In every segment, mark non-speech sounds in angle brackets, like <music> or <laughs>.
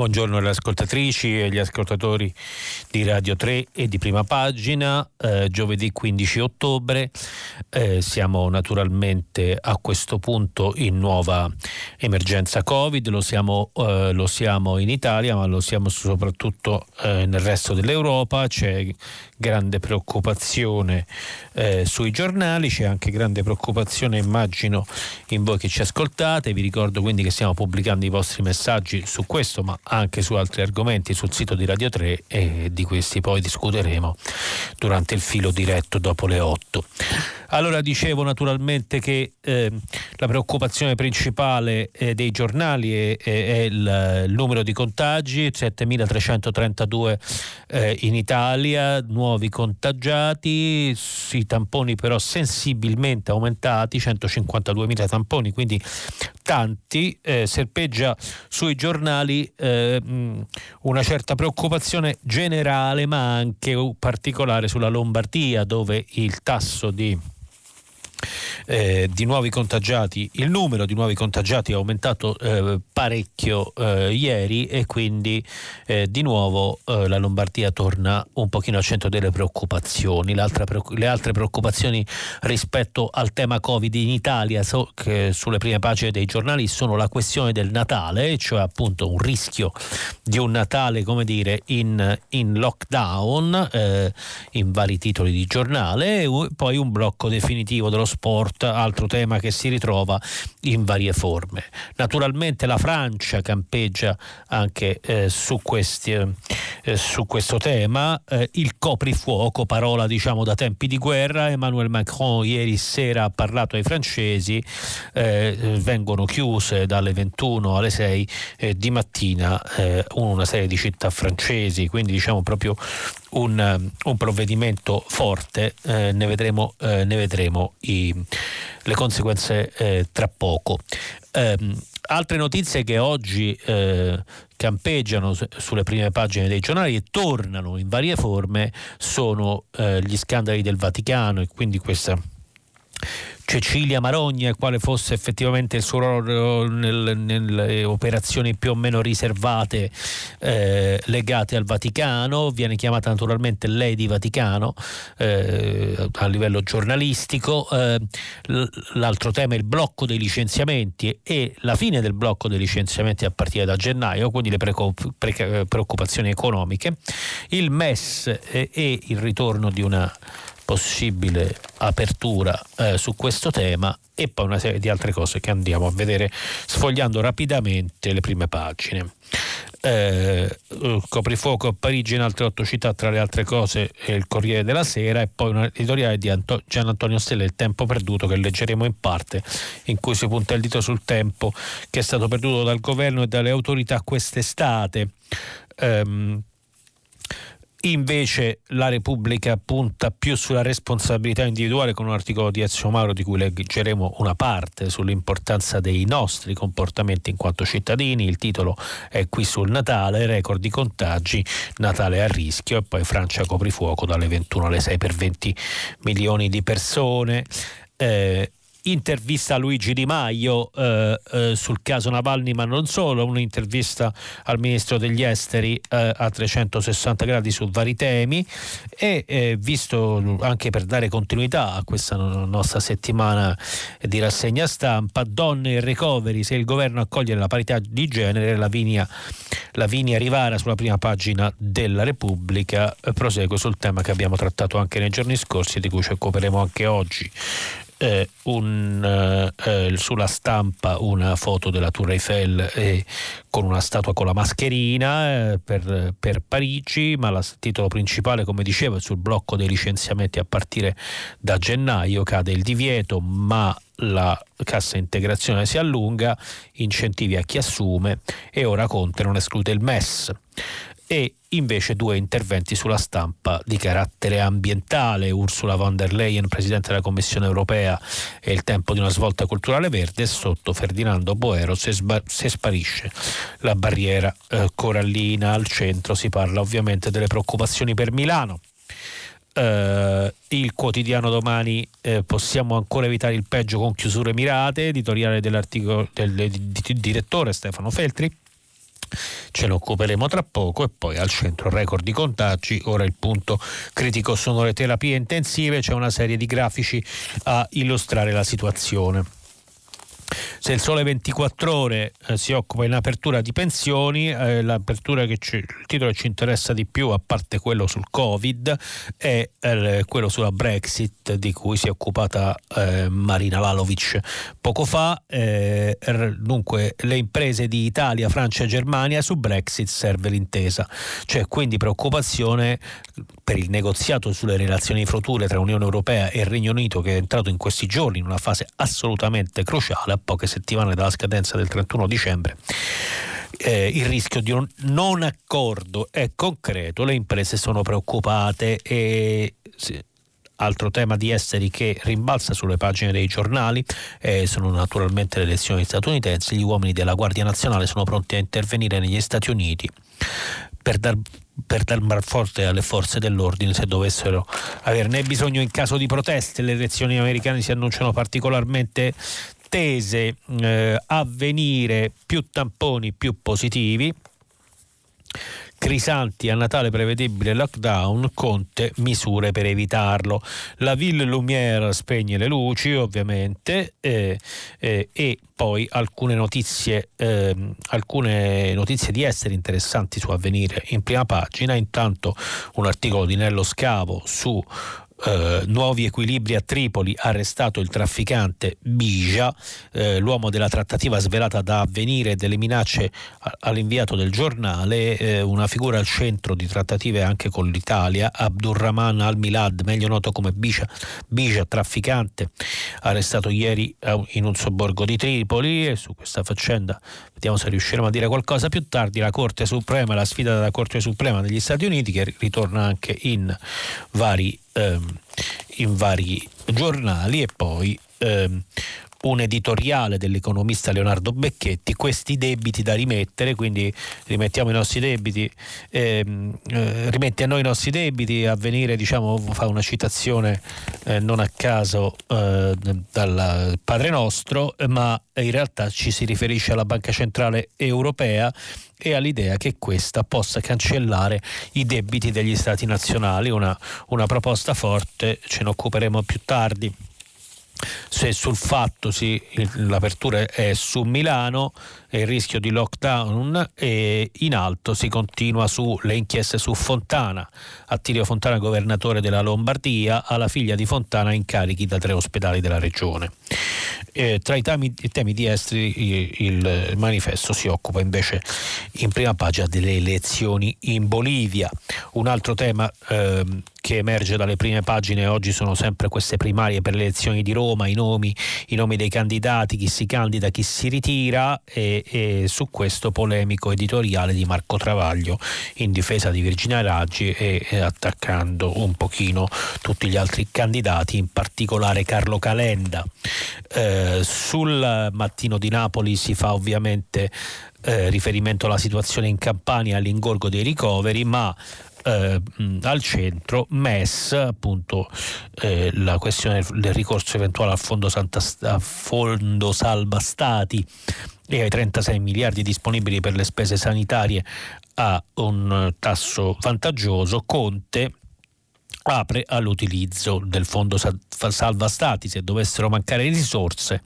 Buongiorno alle ascoltatrici e agli ascoltatori di Radio 3 e di Prima Pagina, eh, giovedì 15 ottobre. Eh, siamo naturalmente a questo punto in nuova emergenza Covid, lo siamo, eh, lo siamo in Italia ma lo siamo soprattutto eh, nel resto dell'Europa. C'è grande preoccupazione eh, sui giornali, c'è anche grande preoccupazione immagino in voi che ci ascoltate. Vi ricordo quindi che stiamo pubblicando i vostri messaggi su questo ma anche su altri argomenti sul sito di Radio 3 e di questi poi discuteremo durante il filo diretto dopo le 8. Allora dicevo naturalmente che eh, la preoccupazione principale eh, dei giornali è, è, il, il, numero di contagi, 7.332 eh, in Italia, nuovi contagiati, i tamponi però sensibilmente aumentati, 152.000 tamponi, quindi tanti, eh, serpeggia sui giornali eh, una certa preoccupazione generale ma anche particolare sulla Lombardia dove il tasso di eh, di nuovi contagiati, il numero di nuovi contagiati è aumentato eh, parecchio eh, ieri e quindi eh, di nuovo eh, la Lombardia torna un pochino al centro delle preoccupazioni. le altre preoccupazioni rispetto al tema Covid in Italia so, sulle prime pagine dei giornali sono la questione del Natale, cioè appunto un rischio di un Natale come dire in, in lockdown eh, in vari titoli di giornale e poi un blocco definitivo dello sport, altro tema che si ritrova in varie forme. Naturalmente la Francia campeggia anche eh, su, questi, eh, su, questo tema, eh, il coprifuoco, parola diciamo da tempi di guerra, Emmanuel Macron ieri sera ha parlato ai francesi, eh, vengono chiuse dalle 21 alle 6 eh, di mattina eh, una serie di città francesi, quindi diciamo proprio un, un provvedimento forte, eh, ne vedremo, eh, ne vedremo i, le conseguenze eh, tra poco. Ehm, altre notizie che oggi eh, campeggiano sulle prime pagine dei giornali e tornano in varie forme sono eh, gli scandali del Vaticano e quindi questa Cecilia Marogna e quale fosse effettivamente il suo ruolo nel, nelle operazioni più o meno riservate eh, legate al Vaticano, viene chiamata naturalmente Lady Vaticano eh, a livello giornalistico, eh, l'altro tema è il blocco dei licenziamenti e la fine del blocco dei licenziamenti a partire da gennaio, quindi le preoccupazioni economiche, il MES e il ritorno di una possibile apertura eh, su questo tema e poi una serie di altre cose che andiamo a vedere sfogliando rapidamente le prime pagine. Eh, coprifuoco a Parigi in altre otto città, tra le altre cose il Corriere della Sera e poi un editoriale di Anto- Gian Antonio Stella, Il tempo perduto, che leggeremo in parte, in cui si punta il dito sul tempo che è stato perduto dal governo e dalle autorità quest'estate. Um, Invece la Repubblica punta più sulla responsabilità individuale con un articolo di Ezio Mauro di cui leggeremo una parte sull'importanza dei nostri comportamenti in quanto cittadini. Il titolo è qui sul Natale, record di contagi, Natale a rischio e poi Francia coprifuoco dalle 21 alle 6 per 20 milioni di persone. Eh, intervista a Luigi Di Maio eh, eh, sul caso Navalny, ma non solo, un'intervista al ministro degli esteri eh, a 360 gradi su vari temi. E eh, visto anche per dare continuità a questa nostra settimana di rassegna stampa, donne e recovery, se il governo accoglie la parità di genere, Lavinia, Lavinia Rivara sulla prima pagina della Repubblica eh, prosegue sul tema che abbiamo trattato anche nei giorni scorsi e di cui ci occuperemo anche oggi eh, un, eh, sulla stampa una foto della Tour Eiffel eh, con una statua con la mascherina eh, per, per, Parigi, ma il titolo principale, come dicevo, è sul blocco dei licenziamenti a partire da gennaio, cade il divieto, ma la cassa integrazione si allunga, incentivi a chi assume e ora Conte non esclude il MES. E invece due interventi sulla stampa di carattere ambientale. Ursula von der Leyen, Presidente della Commissione europea, è il tempo di una svolta culturale verde e sotto Ferdinando Boero se, sba- se sparisce la barriera eh, corallina al centro. Si parla ovviamente delle preoccupazioni per Milano. Uh, il quotidiano domani eh, possiamo ancora evitare il peggio con chiusure mirate, editoriale dell'articolo del, del direttore Stefano Feltri ce ne occuperemo tra poco e poi al centro record di contagi, ora il punto critico sono le terapie intensive, c'è una serie di grafici a illustrare la situazione. Se il Sole 24 Ore eh, si occupa in apertura di pensioni, eh, l'apertura che ci, il titolo che ci interessa di più, a parte quello sul Covid, è eh, quello sulla Brexit di cui si è occupata eh, Marina Lalovic poco fa. Eh, dunque, le imprese di Italia, Francia e Germania su Brexit serve l'intesa. C'è quindi preoccupazione per il negoziato sulle relazioni future tra Unione Europea e Regno Unito che è entrato in questi giorni in una fase assolutamente cruciale poche settimane dalla scadenza del 31 dicembre. Eh, il rischio di un non accordo è concreto, le imprese sono preoccupate e sì, altro tema di esteri che rimbalza sulle pagine dei giornali eh, sono naturalmente le elezioni statunitensi, gli uomini della Guardia Nazionale sono pronti a intervenire negli Stati Uniti per dar per dar forte alle forze dell'ordine se dovessero averne bisogno in caso di proteste. Le elezioni americane si annunciano particolarmente tese eh, a venire più tamponi più positivi. Crisanti a Natale prevedibile lockdown, Conte misure per evitarlo. La Ville Lumière spegne le luci ovviamente eh, eh, e poi alcune notizie, eh, alcune notizie di essere interessanti su avvenire in prima pagina. Intanto un articolo di Nello Scavo su eh, nuovi equilibri a Tripoli, arrestato il trafficante Bija, eh, l'uomo della trattativa svelata da avvenire delle minacce all'inviato del giornale, eh, una figura al centro di trattative anche con l'Italia, Abdurrahman al-Milad, meglio noto come Bija, Bija trafficante, arrestato ieri in un sobborgo di Tripoli e su questa faccenda vediamo se riusciremo a dire qualcosa. Più tardi, la Corte Suprema, la sfida della Corte Suprema degli Stati Uniti che ritorna anche in vari ehm, in vari giornali e poi ehm, un editoriale dell'economista Leonardo Becchetti, questi debiti da rimettere, quindi rimettiamo i nostri debiti, ehm, eh, rimetti a noi i nostri debiti, a venire diciamo, fa una citazione eh, non a caso eh, dal Padre Nostro, ma in realtà ci si riferisce alla Banca Centrale Europea e all'idea che questa possa cancellare i debiti degli stati nazionali, una, una proposta forte, ce ne occuperemo più tardi se sul fatto sì, l'apertura è su Milano il rischio di lockdown e in alto si continua sulle inchieste su Fontana. Attilio Fontana, governatore della Lombardia, alla figlia di Fontana incarichi da tre ospedali della regione. Eh, tra i temi, i temi, di esteri il, manifesto si occupa invece in prima pagina delle elezioni in Bolivia. Un altro tema eh, che emerge dalle prime pagine oggi sono sempre queste primarie per le elezioni di Roma, i nomi, i nomi dei candidati, chi si candida, chi si ritira e, e, su questo polemico editoriale di Marco Travaglio in difesa di Virginia Raggi e, e attaccando un pochino tutti gli altri candidati, in particolare Carlo Calenda. Eh, sul mattino di Napoli si fa ovviamente eh, riferimento alla situazione in Campania, all'ingorgo dei ricoveri, ma eh, al centro MES, appunto eh, la questione del ricorso eventuale al fondo, Santa, al fondo Salva Stati e ai 36 miliardi disponibili per le spese sanitarie a un tasso vantaggioso, Conte apre all'utilizzo del fondo salva stati se dovessero mancare risorse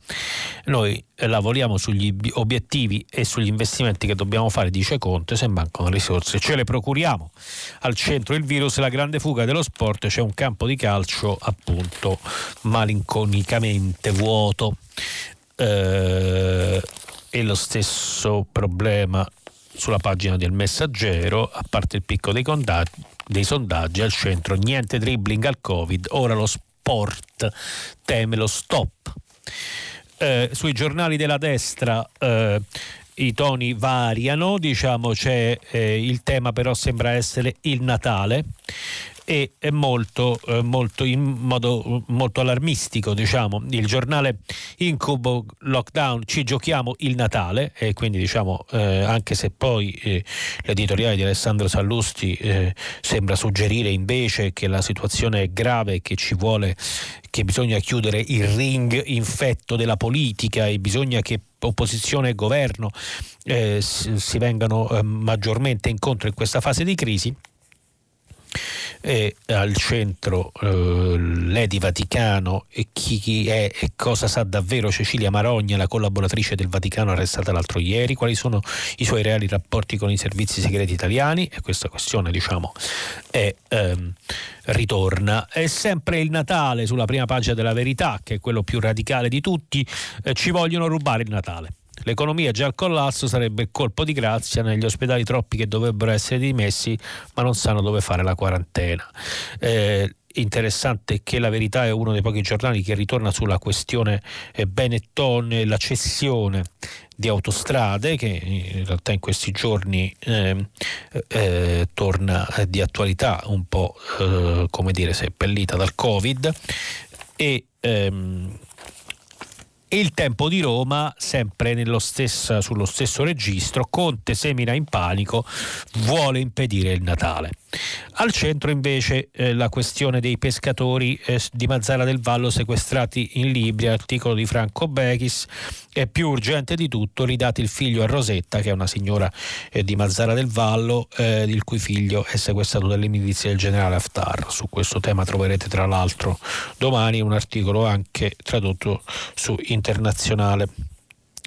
noi lavoriamo sugli obiettivi e sugli investimenti che dobbiamo fare dice Conte se mancano risorse. Ce le procuriamo. Al centro il virus la grande fuga dello sport c'è un campo di calcio appunto malinconicamente vuoto. Eh, e lo stesso problema sulla pagina del messaggero a parte il picco dei contatti dei sondaggi al centro niente dribbling al Covid, ora lo sport teme lo stop. Eh, sui giornali della destra eh, i toni variano, diciamo c'è eh, il tema però sembra essere il Natale e molto, eh, molto in modo molto allarmistico diciamo. Il giornale incubo lockdown ci giochiamo il Natale e quindi diciamo eh, anche se poi eh, l'editoriale di Alessandro Sallusti eh, sembra suggerire invece che la situazione è grave che ci vuole che bisogna chiudere il ring infetto della politica e bisogna che opposizione e governo eh, si vengano eh, maggiormente incontro in questa fase di crisi e al centro eh, l'Edi Vaticano e chi è e cosa sa davvero Cecilia Marogna, la collaboratrice del Vaticano arrestata l'altro ieri, quali sono i suoi reali rapporti con i servizi segreti italiani e questa questione diciamo è, ehm, ritorna. È sempre il Natale sulla prima pagina della verità, che è quello più radicale di tutti, eh, ci vogliono rubare il Natale. L'economia già al collasso sarebbe il colpo di grazia negli ospedali troppi che dovrebbero essere dimessi ma non sanno dove fare la quarantena. Eh, interessante che la verità è uno dei pochi giornali che ritorna sulla questione eh, Benetton e la cessione di autostrade che in realtà in questi giorni eh, eh, torna di attualità un po' eh, come dire seppellita dal covid e ehm, il tempo di Roma, sempre stesso, sullo stesso registro, Conte semina in panico, vuole impedire il Natale. Al centro invece eh, la questione dei pescatori eh, di Mazzara del Vallo sequestrati in Libia, articolo di Franco Bechis, è più urgente di tutto, ridate il figlio a Rosetta che è una signora eh, di Mazzara del Vallo, eh, il cui figlio è sequestrato dalle milizie del generale Haftar. Su questo tema troverete tra l'altro domani un articolo anche tradotto su internazionale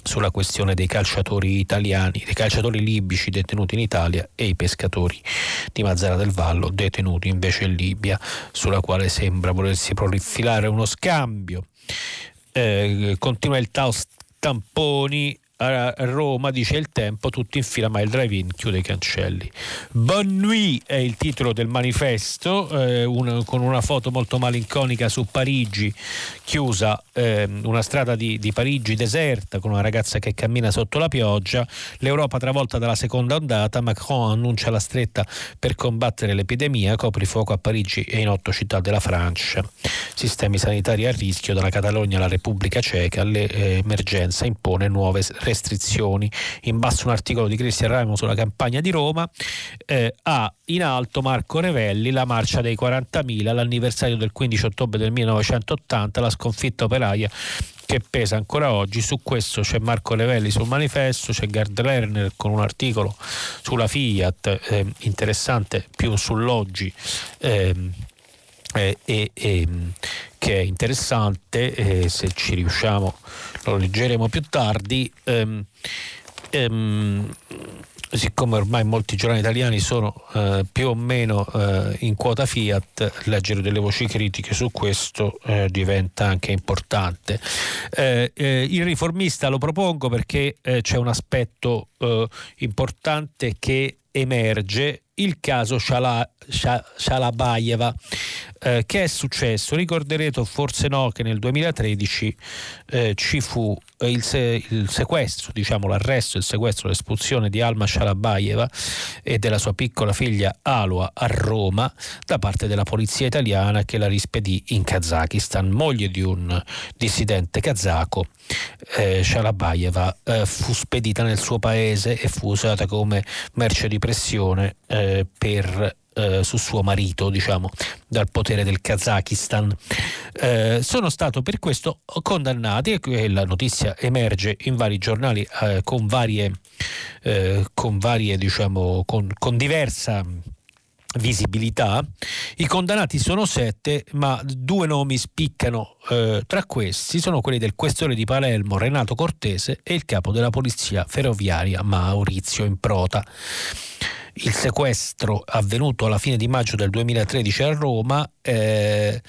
sulla questione dei calciatori italiani, dei calciatori libici detenuti in Italia e i pescatori di Mazzara del Vallo detenuti invece in Libia, sulla quale sembra volersi prolifilare uno scambio. Eh, continua il taos tamponi a Roma dice il tempo, tutti in fila, ma il drive-in chiude i cancelli. Bonne nuit è il titolo del manifesto, eh, un, con una foto molto malinconica su Parigi, chiusa, eh, una strada di, di, Parigi deserta, con una ragazza che cammina sotto la pioggia. L'Europa travolta dalla seconda ondata, Macron annuncia la stretta per combattere l'epidemia, coprifuoco a Parigi e in otto città della Francia. Sistemi sanitari a rischio, dalla Catalogna alla Repubblica Ceca, l'emergenza impone nuove restrizioni. In basso un articolo di Cristian Raimo sulla campagna di Roma. Eh, ha in alto Marco Revelli la marcia dei 40.000, l'anniversario del 15 ottobre del 1980, la sconfitta operaia che pesa ancora oggi. Su questo c'è Marco Revelli sul manifesto, c'è Gerd Lerner con un articolo sulla Fiat eh, interessante più sull'oggi. Eh, eh, e, e, che è interessante, eh, se ci riusciamo lo leggeremo più tardi. Ehm, ehm, siccome ormai molti giornali italiani sono eh, più o meno eh, in quota Fiat, leggere delle voci critiche su questo eh, diventa anche importante. Eh, eh, il riformista lo propongo perché eh, c'è un aspetto importante che emerge il caso Shalabayeva. Eh, che è successo? Ricorderete, forse no, che nel 2013 eh, ci fu il, se- il, sequestro, diciamo l'arresto, il sequestro, l'espulsione di Alma Shalabayeva e della sua piccola figlia Alua a Roma da parte della polizia italiana che la rispedì in Kazakistan. Moglie di un dissidente kazako, eh, Shalabayeva eh, fu spedita nel suo paese e fu usata come merce di pressione eh, per eh, su suo marito, diciamo, dal potere del Kazakistan. Eh, sono stato per questo condannati e la notizia emerge in vari giornali eh, con varie, eh, con varie, diciamo, con, con diversa visibilità. I condannati sono sette, ma due nomi spiccano eh, tra questi, sono quelli del questore di Palermo Renato Cortese e il capo della polizia ferroviaria Maurizio Improta. Il sequestro avvenuto alla fine di maggio del 2013 a Roma eh,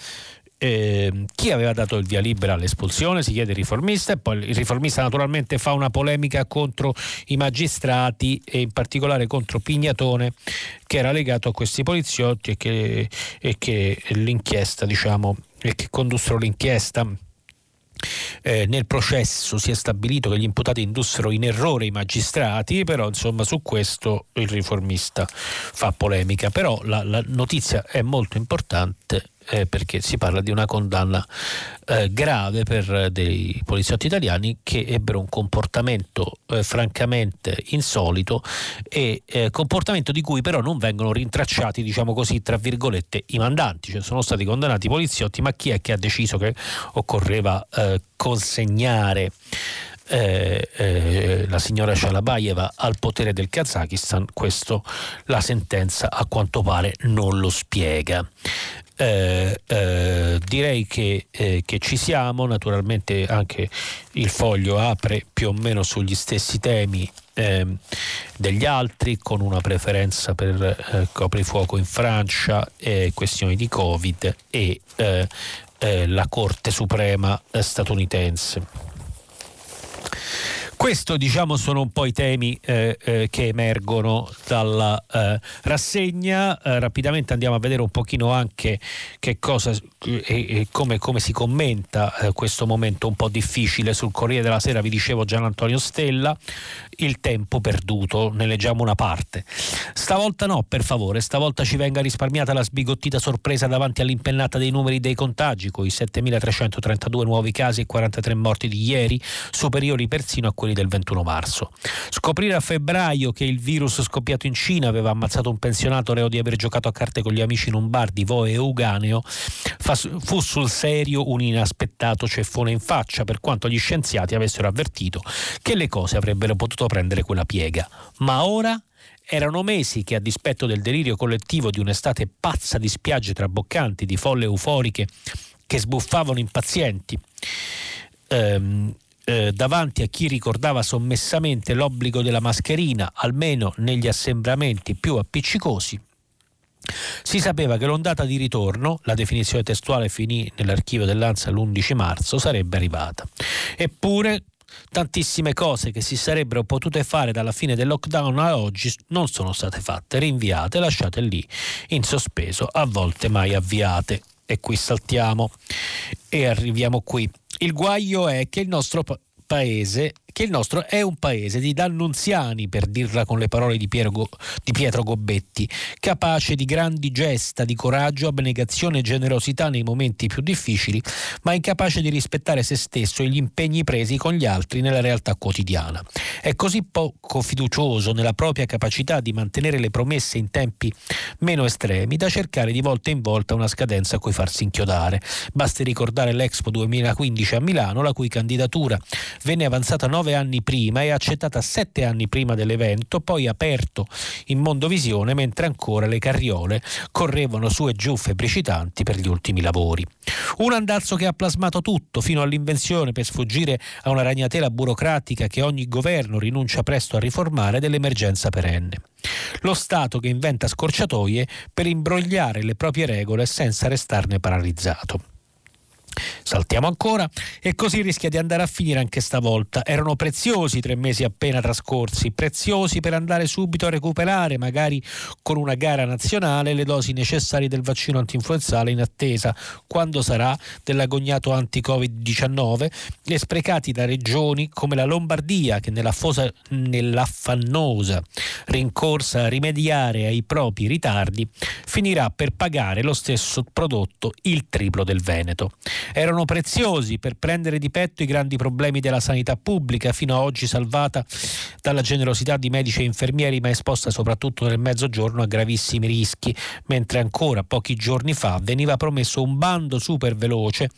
eh, chi aveva dato il via libera all'espulsione, si chiede il riformista e poi il riformista naturalmente fa una polemica contro i magistrati e in particolare contro Pignatone che era legato a questi poliziotti e che, e che l'inchiesta diciamo e che condussero l'inchiesta eh, nel processo si è stabilito che gli imputati indussero in errore i magistrati, però insomma su questo il riformista fa polemica. Però la, la notizia è molto importante eh, perché si parla di una condanna eh, grave per dei poliziotti italiani che ebbero un comportamento eh, francamente insolito e eh, comportamento di cui però non vengono rintracciati, diciamo così, tra virgolette, i mandanti, cioè sono stati condannati i poliziotti, ma chi è che ha deciso che occorreva eh, consegnare eh, eh, la signora Shalabayeva al potere del Kazakistan, questo la sentenza a quanto pare non lo spiega. Eh, eh, direi che, eh, che, ci siamo, naturalmente anche il foglio apre più o meno sugli stessi temi ehm, degli altri, con una preferenza per eh, coprifuoco in Francia, questioni di Covid e eh, la Corte Suprema statunitense. Questo diciamo sono un po' i temi eh, eh, che emergono dalla eh, rassegna. Eh, rapidamente andiamo a vedere un pochino anche che cosa e, come, come, si commenta eh, questo momento un po' difficile. Sul Corriere della Sera vi dicevo Gian Antonio Stella, il tempo perduto, ne leggiamo una parte. Stavolta no, per favore, stavolta ci venga risparmiata la sbigottita sorpresa davanti all'impennata dei numeri dei contagi, con i 7.332 nuovi casi e 43 morti di ieri, superiori persino a quelli quelli del 21 marzo. Scoprire a febbraio che il virus scoppiato in Cina aveva ammazzato un pensionato reo di aver giocato a carte con gli amici in un bar di Voe e Uganeo fu sul serio un inaspettato ceffone in faccia, per quanto gli scienziati avessero avvertito che le cose avrebbero potuto prendere quella piega. Ma ora erano mesi che, a dispetto del delirio collettivo di un'estate pazza di spiagge traboccanti, di folle euforiche che sbuffavano impazienti, ehm, eh, davanti a chi ricordava sommessamente l'obbligo della mascherina, almeno negli assembramenti più appiccicosi, si sapeva che l'ondata di ritorno, la definizione testuale finì nell'archivio dell'ANSA l'11 marzo, sarebbe arrivata. Eppure tantissime cose che si sarebbero potute fare dalla fine del lockdown a oggi non sono state fatte, rinviate, lasciate lì in sospeso, a volte mai avviate. E qui saltiamo e arriviamo qui. Il guaio è che il nostro paese che il nostro è un paese di dannunziani, per dirla con le parole di, Go, di, Pietro Gobbetti, capace di grandi gesta, di coraggio, abnegazione e generosità nei momenti più difficili, ma incapace di rispettare se stesso e gli impegni presi con gli altri nella realtà quotidiana. È così poco fiducioso nella propria capacità di mantenere le promesse in tempi meno estremi da cercare di volta in volta una scadenza a cui farsi inchiodare. Basti ricordare l'Expo 2015 a Milano, la cui candidatura venne avanzata nove nove anni prima e accettata sette anni prima dell'evento, poi aperto in Mondovisione mentre ancora le carriole correvano su e giù febbricitanti per gli ultimi lavori. Un andazzo che ha plasmato tutto, fino all'invenzione per sfuggire a una ragnatela burocratica che ogni governo rinuncia presto a riformare dell'emergenza perenne. Lo Stato che inventa scorciatoie per imbrogliare le proprie regole senza restarne paralizzato. Saltiamo ancora. E così rischia di andare a finire anche stavolta. Erano preziosi i tre mesi appena trascorsi, preziosi per andare subito a recuperare, magari con una gara nazionale, le dosi necessarie del vaccino antinfluenzale in attesa, quando sarà, dell'agognato anti-Covid-19 e sprecati da regioni come la Lombardia che nella fosa, nell'affannosa rincorsa a rimediare ai propri ritardi finirà per pagare lo stesso prodotto il triplo del Veneto erano preziosi per prendere di petto i grandi problemi della sanità pubblica, fino ad oggi salvata dalla generosità di medici e infermieri, ma esposta soprattutto nel mezzogiorno a gravissimi rischi, mentre ancora pochi giorni fa veniva promesso un bando super veloce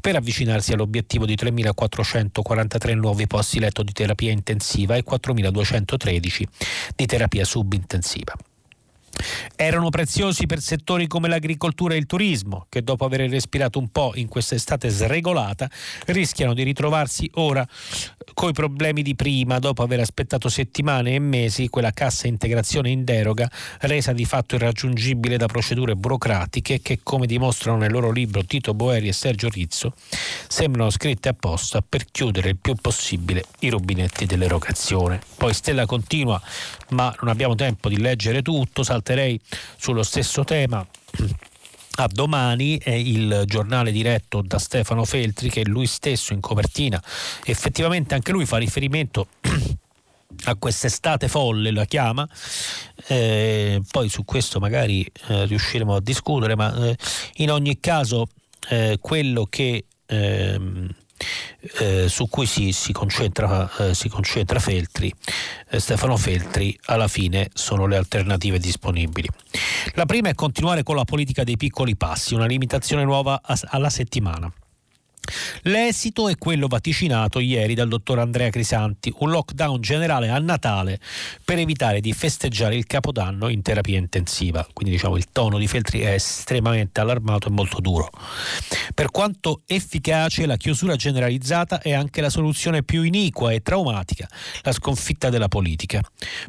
per avvicinarsi all'obiettivo di 3.443 nuovi posti letto di terapia intensiva e 4.213 di terapia subintensiva. Erano preziosi per settori come l'agricoltura e il turismo, che dopo aver respirato un po' in questa estate sregolata, rischiano di ritrovarsi ora coi problemi di prima, dopo aver aspettato settimane e mesi quella cassa integrazione in deroga, resa di fatto irraggiungibile da procedure burocratiche che, come dimostrano nel loro libro Tito Boeri e Sergio Rizzo, sembrano scritte apposta per chiudere il più possibile i rubinetti dell'erogazione. Poi Stella continua, ma non abbiamo tempo di leggere tutto, salterei sullo stesso tema. A domani è il giornale diretto da Stefano Feltri che lui stesso in copertina effettivamente anche lui fa riferimento <clears throat> a quest'estate folle la chiama eh, poi su questo magari eh, riusciremo a discutere ma eh, in ogni caso eh, quello che ehm, eh, su cui si, si, concentra, eh, si concentra, Feltri, eh, Stefano Feltri, alla fine sono le alternative disponibili. La prima è continuare con la politica dei piccoli passi, una limitazione nuova alla settimana. L'esito è quello vaticinato ieri dal dottor Andrea Crisanti, un lockdown generale a Natale per evitare di festeggiare il Capodanno in terapia intensiva. Quindi diciamo il tono di Feltri è estremamente allarmato e molto duro. Per quanto efficace, la chiusura generalizzata è anche la soluzione più iniqua e traumatica, la sconfitta della politica.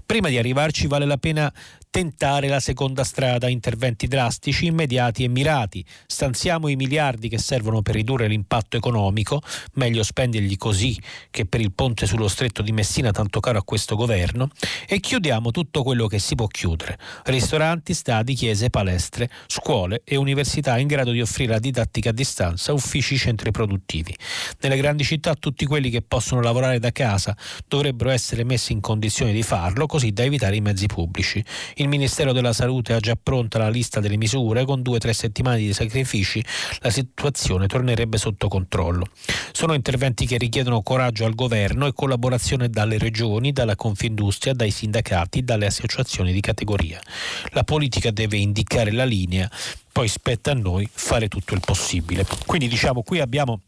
Prima di arrivarci vale la pena tentare la seconda strada, interventi drastici, immediati e mirati. Stanziamo i miliardi che servono per ridurre l'impatto economico, meglio spenderli così che per il ponte sullo stretto di Messina tanto caro a questo governo, e chiudiamo tutto quello che si può chiudere. Ristoranti, stadi, chiese, palestre, scuole e università in grado di offrire la didattica a distanza, uffici, centri produttivi. Nelle grandi città tutti quelli che possono lavorare da casa dovrebbero essere messi in condizione di farlo così da evitare i mezzi pubblici. Il Ministero della Salute ha già pronta la lista delle misure, con due o tre settimane di sacrifici la situazione tornerebbe sotto controllo. Sono interventi che richiedono coraggio al governo e collaborazione dalle regioni, dalla Confindustria, dai sindacati, dalle associazioni di categoria. La politica deve indicare la linea, poi spetta a noi fare tutto il possibile. Quindi diciamo qui abbiamo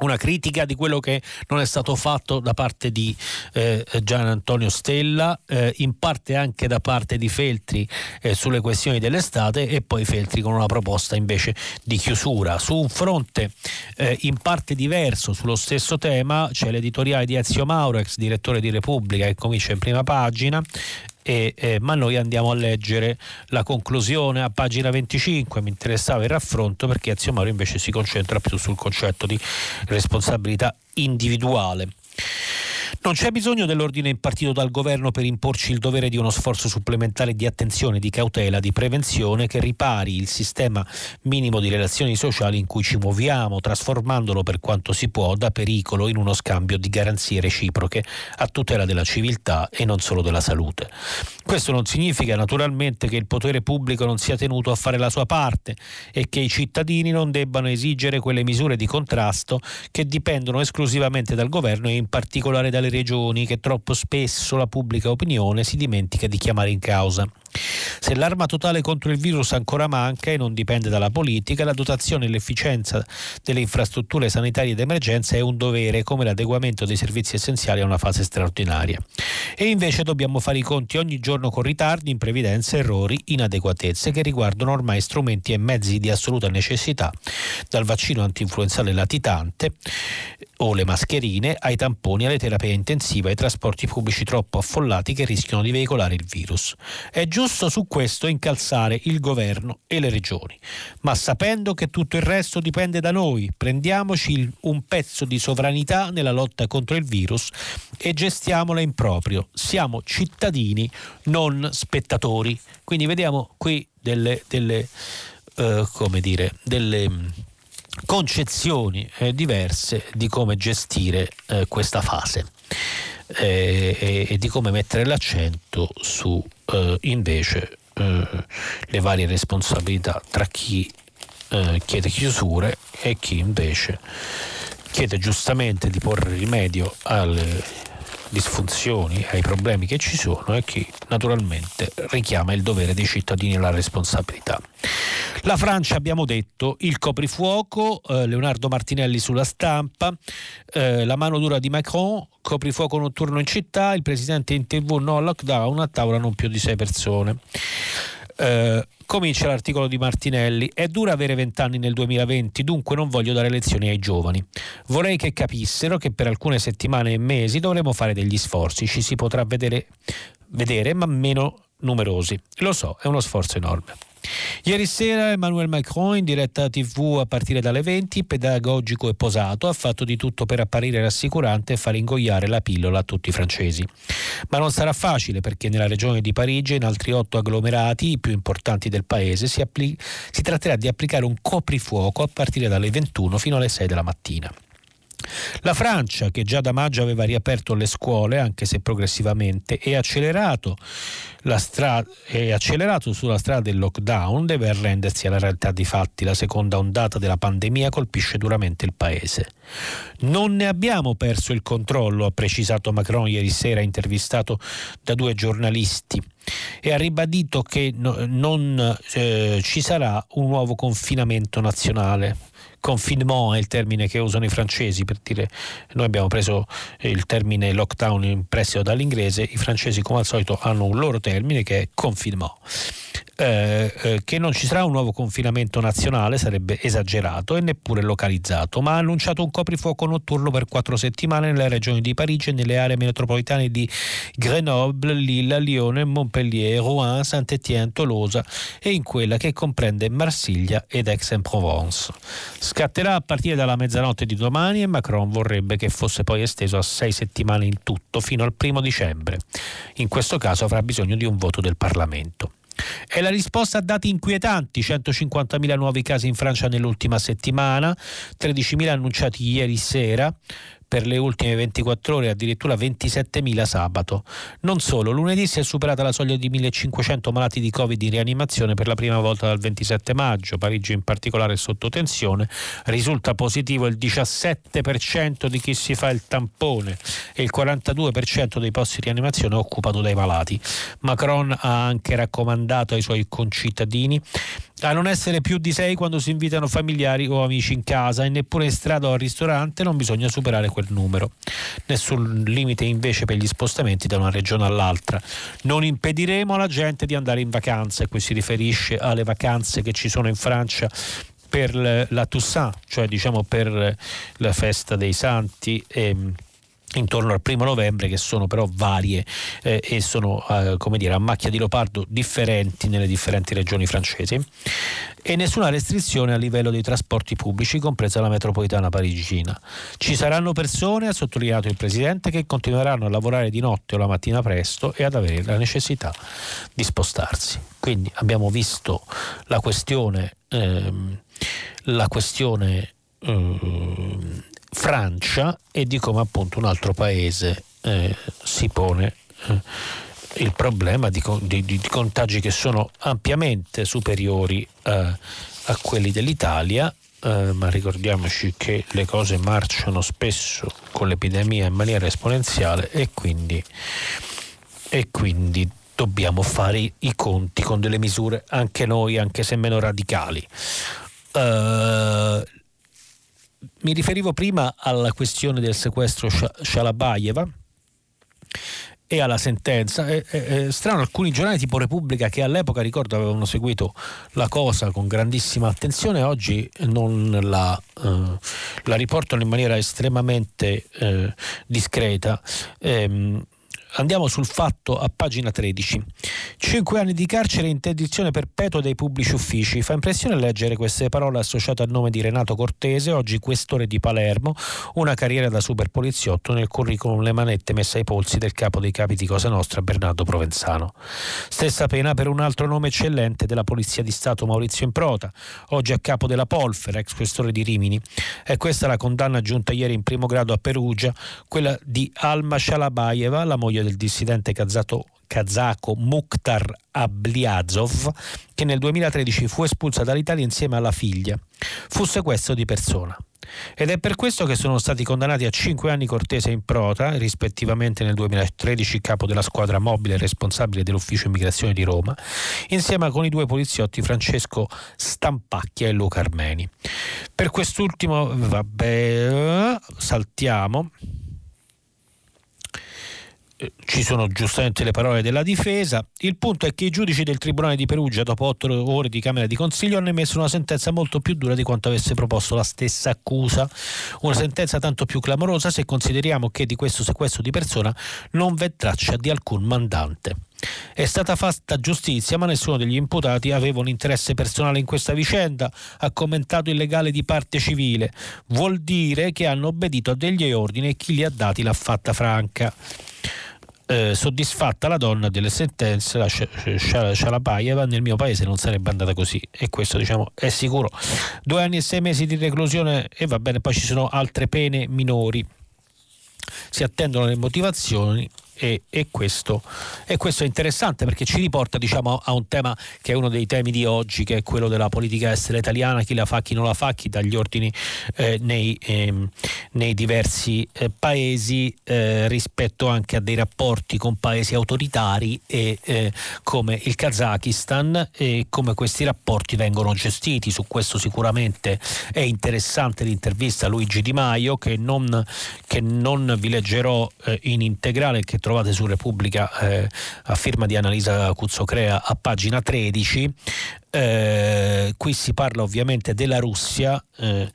una critica di quello che non è stato fatto da parte di eh, Gian Antonio Stella, eh, in parte anche da parte di Feltri eh, sulle questioni dell'estate e poi Feltri con una proposta invece di chiusura. Su un fronte eh, in parte diverso sullo stesso tema c'è l'editoriale di Ezio Mauro, ex direttore di Repubblica, che comincia in prima pagina e, eh, ma noi andiamo a leggere la conclusione a pagina 25, mi interessava il raffronto perché Ezio Mauro invece si concentra più sul concetto di responsabilità individuale. Non c'è bisogno dell'ordine impartito dal governo per imporci il dovere di uno sforzo supplementare di attenzione, di cautela, di prevenzione che ripari il sistema minimo di relazioni sociali in cui ci muoviamo, trasformandolo per quanto si può da pericolo in uno scambio di garanzie reciproche a tutela della civiltà e non solo della salute. Questo non significa naturalmente che il potere pubblico non sia tenuto a fare la sua parte e che i cittadini non debbano esigere quelle misure di contrasto che dipendono esclusivamente dal governo e in particolare dalle regioni che troppo spesso la pubblica opinione si dimentica di chiamare in causa. Se l'arma totale contro il virus ancora manca e non dipende dalla politica, la dotazione e l'efficienza delle infrastrutture sanitarie d'emergenza è un dovere, come l'adeguamento dei servizi essenziali a una fase straordinaria. E invece dobbiamo fare i conti ogni giorno con ritardi, imprevidenze, errori, inadeguatezze che riguardano ormai strumenti e mezzi di assoluta necessità, dal vaccino antinfluenzale latitante o le mascherine, ai tamponi, alle terapie intensive, ai trasporti pubblici troppo affollati che rischiano di veicolare il virus. È giusto su questo incalzare il governo e le regioni, ma sapendo che tutto il resto dipende da noi, prendiamoci un pezzo di sovranità nella lotta contro il virus e gestiamola in proprio. Siamo cittadini, non spettatori. Quindi vediamo qui delle, delle uh, come dire, delle concezioni eh, diverse di come gestire eh, questa fase eh, e, e, di come mettere l'accento su eh, invece eh, le varie responsabilità tra chi eh, chiede chiusure e chi invece chiede giustamente di porre rimedio alle disfunzioni, ai problemi che ci sono e chi naturalmente richiama il dovere dei cittadini e la responsabilità. La Francia, abbiamo detto, il coprifuoco, eh, Leonardo Martinelli sulla stampa, eh, la mano dura di Macron, coprifuoco notturno in città, il presidente in tv no lockdown, a tavola non più di sei persone. Eh, comincia l'articolo di Martinelli. È dura avere vent'anni nel 2020, dunque non voglio dare lezioni ai giovani. Vorrei che capissero che per alcune settimane e mesi dovremo fare degli sforzi. Ci si potrà vedere, vedere ma meno numerosi. Lo so, è uno sforzo enorme. Ieri sera Emmanuel Macron in diretta TV a partire dalle 20, pedagogico e posato, ha fatto di tutto per apparire rassicurante e far ingoiare la pillola a tutti i francesi. Ma non sarà facile perché nella regione di Parigi e in altri otto agglomerati, i più importanti del paese, si, appli- si tratterà di applicare un coprifuoco a partire dalle 21 fino alle 6 della mattina. La Francia, che già da maggio aveva riaperto le scuole, anche se progressivamente, e accelerato, stra- e accelerato sulla strada del lockdown, deve arrendersi alla realtà di fatti. La seconda ondata della pandemia colpisce duramente il paese. Non ne abbiamo perso il controllo, ha precisato Macron ieri sera, intervistato da due giornalisti e ha ribadito che no, non eh, ci sarà un nuovo confinamento nazionale confinement è il termine che usano i francesi per dire noi abbiamo preso il termine lockdown in prestito dall'inglese, i francesi come al solito hanno un loro termine che è confinement. Eh, eh, che non ci sarà un nuovo confinamento nazionale sarebbe esagerato e neppure localizzato, ma ha annunciato un coprifuoco notturno per quattro settimane nelle regioni di Parigi e nelle aree metropolitane di Grenoble, Lille, Lione, Montpellier, Rouen, Saint-Étienne, Tolosa e in quella che comprende Marsiglia ed Aix-en-Provence. Scatterà a partire dalla mezzanotte di domani e Macron vorrebbe che fosse poi esteso a sei settimane in tutto fino al primo dicembre. In questo caso avrà bisogno di un voto del Parlamento. È la risposta a dati inquietanti, 150.000 nuovi casi in Francia nell'ultima settimana, 13.000 annunciati ieri sera, per le ultime 24 ore addirittura 27.000 sabato. Non solo, lunedì si è superata la soglia di 1.500 malati di Covid in rianimazione per la prima volta dal 27 maggio, Parigi in particolare è sotto tensione, risulta positivo il 17% di chi si fa il tampone e il 42% dei posti di rianimazione occupato dai malati. Macron ha anche raccomandato ai suoi concittadini a non essere più di sei quando si invitano familiari o amici in casa e neppure in strada o al ristorante non bisogna superare quel numero. Nessun limite invece per gli spostamenti da una regione all'altra. Non impediremo alla gente di andare in vacanza e qui si riferisce alle vacanze che ci sono in Francia per la Toussaint, cioè diciamo per la festa dei santi. E, intorno al primo novembre che sono però varie eh, e sono eh, come dire a macchia di leopardo differenti nelle differenti regioni francesi. E nessuna restrizione a livello dei trasporti pubblici compresa la metropolitana parigina. Ci saranno persone ha sottolineato il presidente che continueranno a lavorare di notte o la mattina presto e ad avere la necessità di spostarsi. Quindi abbiamo visto la questione ehm, la questione ehm, Francia e di come appunto un altro paese eh, si pone eh, il problema di, di, di, contagi che sono ampiamente superiori eh, a quelli dell'Italia, eh, ma ricordiamoci che le cose marciano spesso con l'epidemia in maniera esponenziale e quindi, e quindi dobbiamo fare i conti con delle misure anche noi, anche se meno radicali. Uh, mi riferivo prima alla questione del sequestro Shalabayeva e alla sentenza. È, è, è, strano, alcuni giornali tipo Repubblica che all'epoca ricordo avevano seguito la cosa con grandissima attenzione, oggi non la, eh, la riportano in maniera estremamente eh, discreta. Eh, Andiamo sul fatto a pagina 13. Cinque anni di carcere e interdizione perpetua dei pubblici uffici. Fa impressione leggere queste parole associate al nome di Renato Cortese, oggi questore di Palermo, una carriera da super poliziotto nel curriculum le manette messe ai polsi del capo dei capi di Cosa Nostra, Bernardo Provenzano. Stessa pena per un altro nome eccellente della Polizia di Stato, Maurizio Improta, oggi a capo della Polfer, ex questore di Rimini. È questa la condanna giunta ieri in primo grado a Perugia, quella di Alma Shalabayeva, la moglie del dissidente kazako, kazako Mukhtar Abliazov, che nel 2013 fu espulsa dall'Italia insieme alla figlia. Fu sequestro di persona. Ed è per questo che sono stati condannati a 5 anni Cortese in prota, rispettivamente nel 2013 capo della squadra mobile e responsabile dell'ufficio immigrazione di Roma, insieme con i due poliziotti Francesco Stampacchia e Luca Armeni. Per quest'ultimo, vabbè, saltiamo ci sono giustamente le parole della difesa. Il punto è che i giudici del Tribunale di Perugia, dopo otto ore di Camera di Consiglio, hanno emesso una sentenza molto più dura di quanto avesse proposto la stessa accusa. Una sentenza tanto più clamorosa se consideriamo che di questo sequestro di persona non v'è traccia di alcun mandante. È stata fatta giustizia, ma nessuno degli imputati aveva un interesse personale in questa vicenda, ha commentato il legale di parte civile. Vuol dire che hanno obbedito a degli ordini e chi li ha dati l'ha fatta franca eh, soddisfatta la donna delle sentenze, la Shalabayeva, nel mio paese non sarebbe andata così e questo diciamo è sicuro. Due anni e sei mesi di reclusione e va bene, poi ci sono altre pene minori. Si attendono le motivazioni e, e, questo, e, questo, è interessante perché ci riporta diciamo, a un tema che è uno dei temi di oggi, che è quello della politica estera italiana, chi la fa, chi non la fa, chi dà gli ordini eh, nei, ehm, nei, diversi eh, paesi eh, rispetto anche a dei rapporti con paesi autoritari e, eh, come il Kazakistan e come questi rapporti vengono gestiti. Su questo sicuramente è interessante l'intervista a Luigi Di Maio che non, che non vi leggerò eh, in integrale, che trovate su Repubblica eh, a firma di Annalisa Cuzzocrea a pagina 13. Eh, qui si parla ovviamente della Russia eh,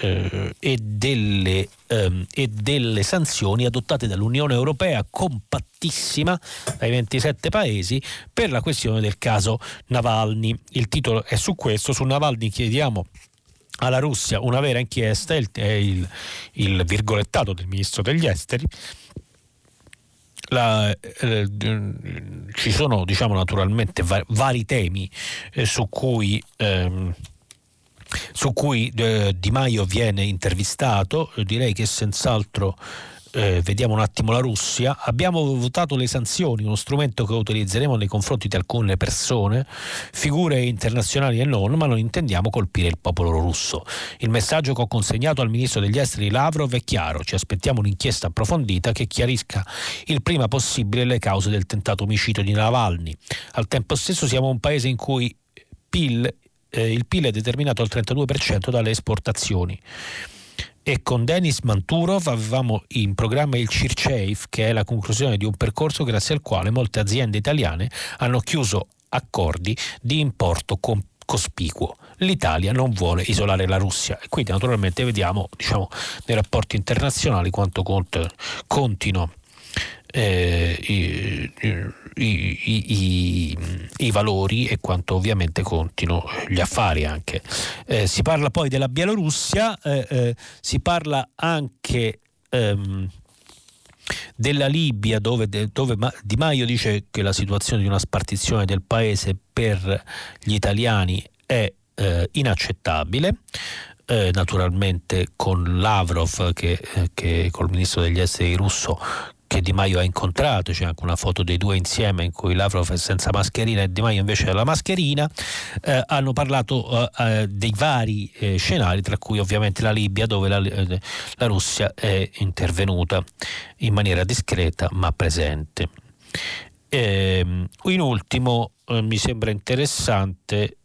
eh, e, delle, ehm, e, delle, sanzioni adottate dall'Unione Europea compattissima dai 27 paesi per la questione del caso Navalny. Il titolo è su questo, su Navalny chiediamo alla Russia una vera inchiesta, è il, il virgolettato del ministro degli esteri la, eh, ci sono diciamo naturalmente va- vari temi eh, su cui ehm, su cui eh, Di Maio viene intervistato, direi che senz'altro eh, vediamo un attimo la Russia, abbiamo votato le sanzioni, uno strumento che utilizzeremo nei confronti di alcune persone, figure internazionali e non, ma non intendiamo colpire il popolo russo. Il messaggio che ho consegnato al ministro degli esteri Lavrov è chiaro, ci aspettiamo un'inchiesta approfondita che chiarisca il prima possibile le cause del tentato omicidio di Navalny. Al tempo stesso siamo un paese in cui PIL, eh, il PIL è determinato al 32% dalle esportazioni e con Denis Manturov avevamo in programma il CIRCEIF che è la conclusione di un percorso grazie al quale molte aziende italiane hanno chiuso accordi di importo cospicuo. L'Italia non vuole isolare la Russia e quindi naturalmente vediamo diciamo, nei rapporti internazionali quanto contino eh, i, i, i, i, valori e quanto ovviamente contino gli affari anche. Eh, si parla poi della Bielorussia, eh, eh si parla anche ehm, della Libia dove, dove, Di Maio dice che la situazione di una spartizione del paese per gli italiani è eh, inaccettabile. Eh, naturalmente con Lavrov che, che col ministro degli esteri russo che Di Maio ha incontrato, c'è anche una foto dei due insieme in cui Lavrov è senza mascherina e Di Maio invece ha la mascherina, eh, hanno parlato eh, eh dei vari eh, scenari, tra cui ovviamente la Libia dove la, eh, la, Russia è intervenuta in maniera discreta ma presente. Ehm, in ultimo eh, mi sembra interessante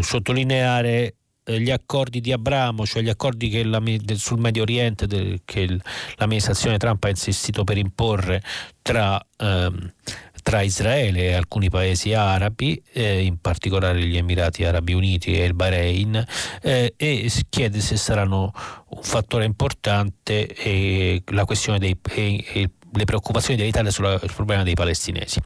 sottolineare gli accordi di Abramo, cioè gli accordi la, sul Medio Oriente del, che l'amministrazione Trump ha insistito per imporre tra, ehm, tra Israele e alcuni paesi arabi, eh, in particolare gli Emirati Arabi Uniti e il Bahrain, eh, e chiede se saranno un fattore importante eh, la questione dei, e, le preoccupazioni dell'Italia sul problema dei palestinesi.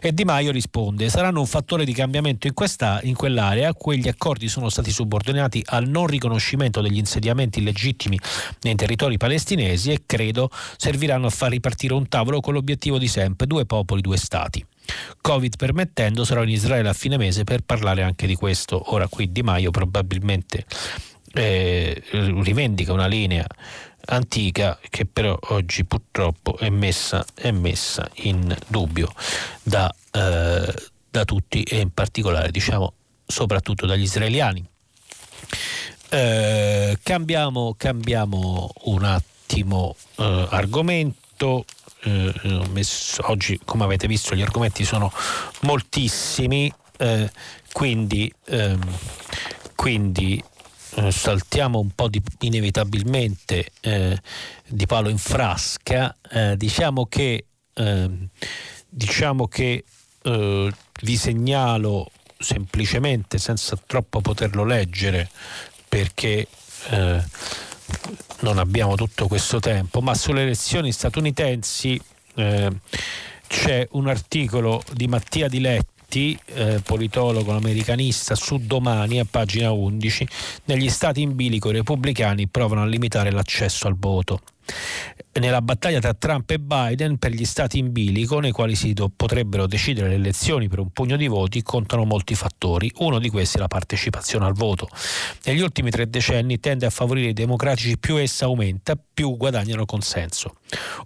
E Di Maio risponde: saranno un fattore di cambiamento in, questa, in quell'area. Quegli accordi sono stati subordinati al non riconoscimento degli insediamenti illegittimi nei territori palestinesi e credo serviranno a far ripartire un tavolo con l'obiettivo di sempre: due popoli, due stati. Covid permettendo, sarò in Israele a fine mese per parlare anche di questo. Ora qui Di Maio probabilmente eh, rivendica una linea antica che però oggi purtroppo è messa, è messa in dubbio da, eh, da, tutti e in particolare diciamo soprattutto dagli israeliani. Eh, cambiamo, cambiamo, un attimo eh, argomento. Eh, messo, oggi come avete visto gli argomenti sono moltissimi, eh, quindi, ehm, quindi eh, saltiamo un po' di, inevitabilmente eh, di palo in frasca, eh, diciamo che, ehm, diciamo che eh, vi segnalo semplicemente, senza troppo poterlo leggere, perché non abbiamo tutto questo tempo, ma sulle elezioni statunitensi c'è un articolo di Mattia Diletti eh, politologo americanista, su Domani a pagina 11, negli stati in bilico i repubblicani provano a limitare l'accesso al voto nella battaglia tra Trump e Biden per gli stati in bilico nei quali si potrebbero decidere le elezioni per un pugno di voti contano molti fattori. Uno di questi è la partecipazione al voto. Negli ultimi tre decenni tende a favorire i democratici più essa aumenta, più guadagnano consenso.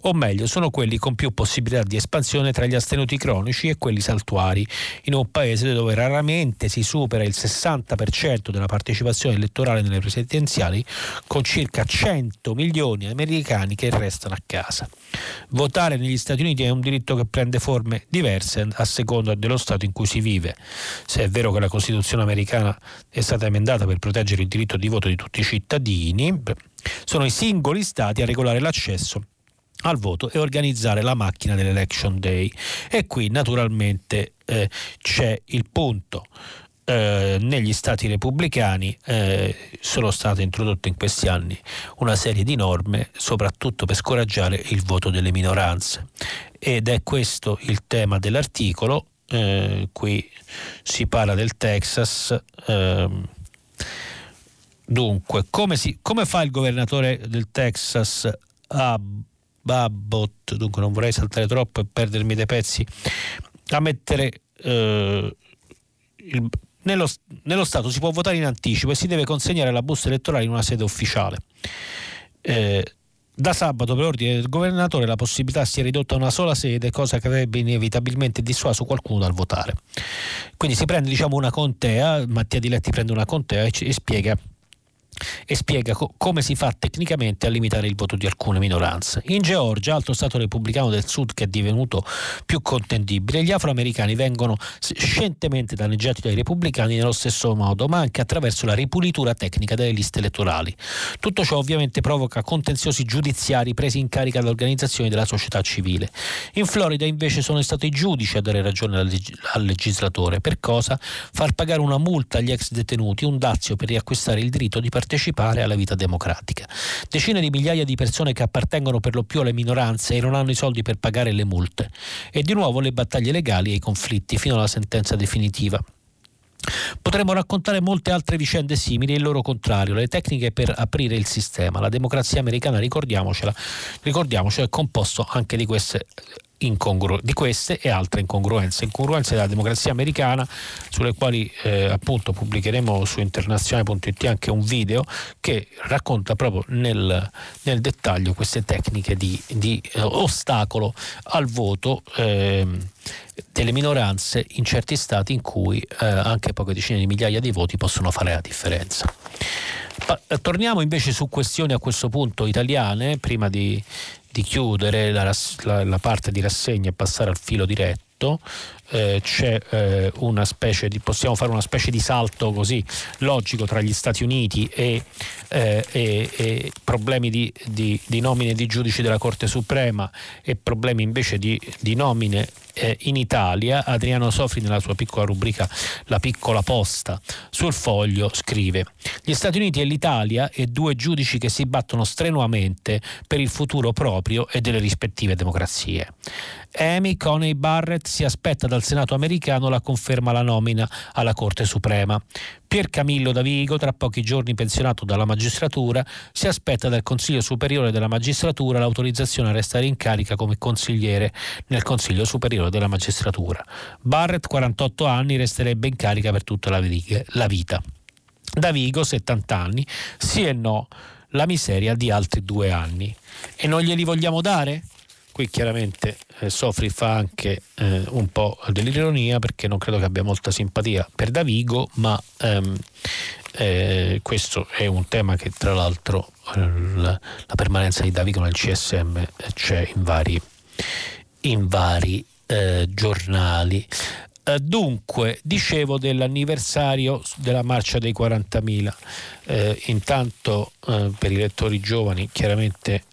O meglio, sono quelli con più possibilità di espansione tra gli astenuti cronici e quelli saltuari, in un paese dove raramente si supera il 60% della partecipazione elettorale nelle presidenziali, con circa 100 milioni di americani che restano a casa. Votare negli Stati Uniti è un diritto che prende forme diverse a seconda dello Stato in cui si vive. Se è vero che la Costituzione americana è stata emendata per proteggere il diritto di voto di tutti i cittadini, sono i singoli Stati a regolare l'accesso al voto e organizzare la macchina dell'election day. E qui naturalmente eh, c'è il punto. Eh, negli stati repubblicani eh, sono state introdotte in questi anni una serie di norme soprattutto per scoraggiare il voto delle minoranze ed è questo il tema dell'articolo eh, qui si parla del Texas ehm, dunque come, si, come, fa il governatore del Texas a Babbitt dunque non vorrei saltare troppo e perdermi dei pezzi a mettere eh, il, nello, nello, Stato si può votare in anticipo e si deve consegnare la busta elettorale in una sede ufficiale. Eh, da sabato, per ordine del governatore, la possibilità si è ridotta a una sola sede, cosa che avrebbe inevitabilmente dissuaso qualcuno dal votare. Quindi si prende diciamo, una contea, Mattia Diletti prende una contea e, e spiega e spiega co- come si fa tecnicamente a limitare il voto di alcune minoranze. In Georgia, altro stato repubblicano del sud che è divenuto più contendibile, gli afroamericani vengono scientemente danneggiati dai repubblicani nello stesso modo, ma anche attraverso la ripulitura tecnica delle liste elettorali. Tutto ciò ovviamente provoca contenziosi giudiziari presi in carica da organizzazioni della società civile. In Florida invece sono stati i giudici a dare ragione al, leg- al legislatore. Per cosa? Far pagare una multa agli ex detenuti, un dazio per riacquistare il diritto di partecipare partecipare alla vita democratica. Decine di migliaia di persone che appartengono per lo più alle minoranze e non hanno i soldi per pagare le multe. E di nuovo le battaglie legali e i conflitti fino alla sentenza definitiva. Potremmo raccontare molte altre vicende simili e il loro contrario, le tecniche per aprire il sistema. La democrazia americana, ricordiamocela, ricordiamocela, è composto anche di queste incongru- di queste e altre incongruenze, incongruenze della democrazia americana sulle quali eh, appunto pubblicheremo su internazionale.it anche un video che racconta proprio nel, nel dettaglio queste tecniche di, di eh, ostacolo al voto. Eh, delle minoranze in certi stati in cui eh, anche poche decine di migliaia di voti possono fare la differenza. Pa- torniamo invece su questioni a questo punto italiane, prima di, di chiudere la, la, la parte di rassegna e passare al filo diretto, eh, c'è eh, una specie di, possiamo fare una specie di salto così logico tra gli Stati Uniti e, eh, e, e problemi di, di, di, nomine di giudici della Corte Suprema e problemi invece di, di nomine eh, in Italia, Adriano Sofri nella sua piccola rubrica La piccola posta sul foglio scrive Gli Stati Uniti e l'Italia e due giudici che si battono strenuamente per il futuro proprio e delle rispettive democrazie. Amy Coney Barrett si aspetta dal Senato americano la conferma alla nomina alla Corte Suprema. Pier Camillo Davigo, tra pochi giorni pensionato dalla magistratura, si aspetta dal Consiglio Superiore della Magistratura l'autorizzazione a restare in carica come consigliere nel Consiglio Superiore della Magistratura. Barrett, 48 anni, resterebbe in carica per tutta la vita. Davigo, 70 anni, sì e no, la miseria di altri due anni. E non glieli vogliamo dare? Qui chiaramente eh, Sofri fa anche eh, un po' dell'ironia perché non credo che abbia molta simpatia per Davigo, ma ehm, eh, questo è un tema che tra l'altro eh, la, la, permanenza di Davigo nel CSM eh, c'è in vari, in vari eh, giornali. Dunque, dicevo dell'anniversario della marcia dei 40.000. Eh, intanto per i lettori giovani chiaramente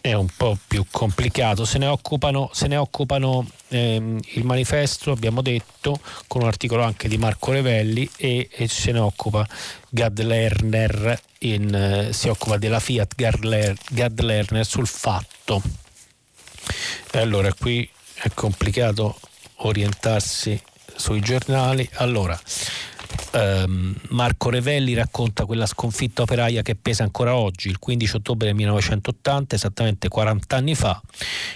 è un po' più complicato. Se ne occupano, se ne occupano ehm, il manifesto, abbiamo detto, con un articolo anche di Marco Revelli e, e se ne occupa Gad Lerner, in, eh, si occupa della Fiat Gad Lerner sul fatto. E allora qui è complicato orientarsi sui giornali. Allora, ehm, Marco Revelli racconta quella sconfitta operaia che pesa ancora oggi, il 15 ottobre 1980, esattamente 40 anni fa,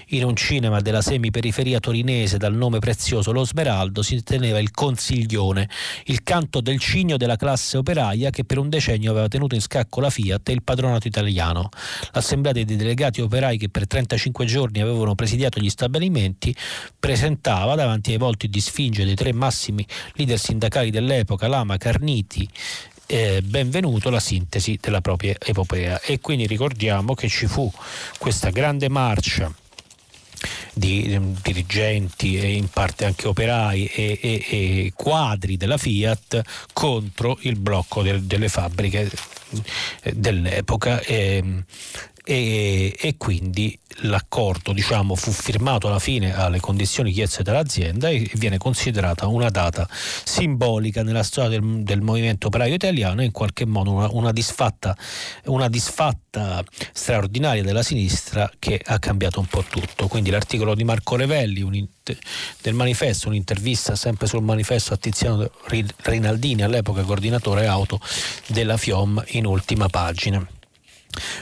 in un cinema della semiperiferia torinese dal nome prezioso Lo Smeraldo si teneva il Consiglione, il canto del cigno della classe operaia che per un decennio aveva tenuto in scacco la Fiat e il padronato italiano. L'assemblea dei delegati operai che per 35 giorni avevano presidiato gli stabilimenti presentava davanti ai volti di sfinge dei tre massimi leader sindacali dell'epoca, Lama, Carniti eh, benvenuto la sintesi della propria epopea e quindi ricordiamo che ci fu questa grande marcia di um, dirigenti e in parte anche operai e, e, e quadri della Fiat contro il blocco del, delle fabbriche eh, dell'epoca. E, e, e, quindi l'accordo diciamo, fu firmato alla fine alle condizioni chieste dall'azienda e viene considerata una data simbolica nella storia del, del movimento operaio italiano e in qualche modo una, una, disfatta, una disfatta straordinaria della sinistra che ha cambiato un po' tutto. Quindi l'articolo di Marco Revelli del manifesto, un'intervista sempre sul manifesto a Tiziano Rinaldini, all'epoca coordinatore auto della FIOM in ultima pagina.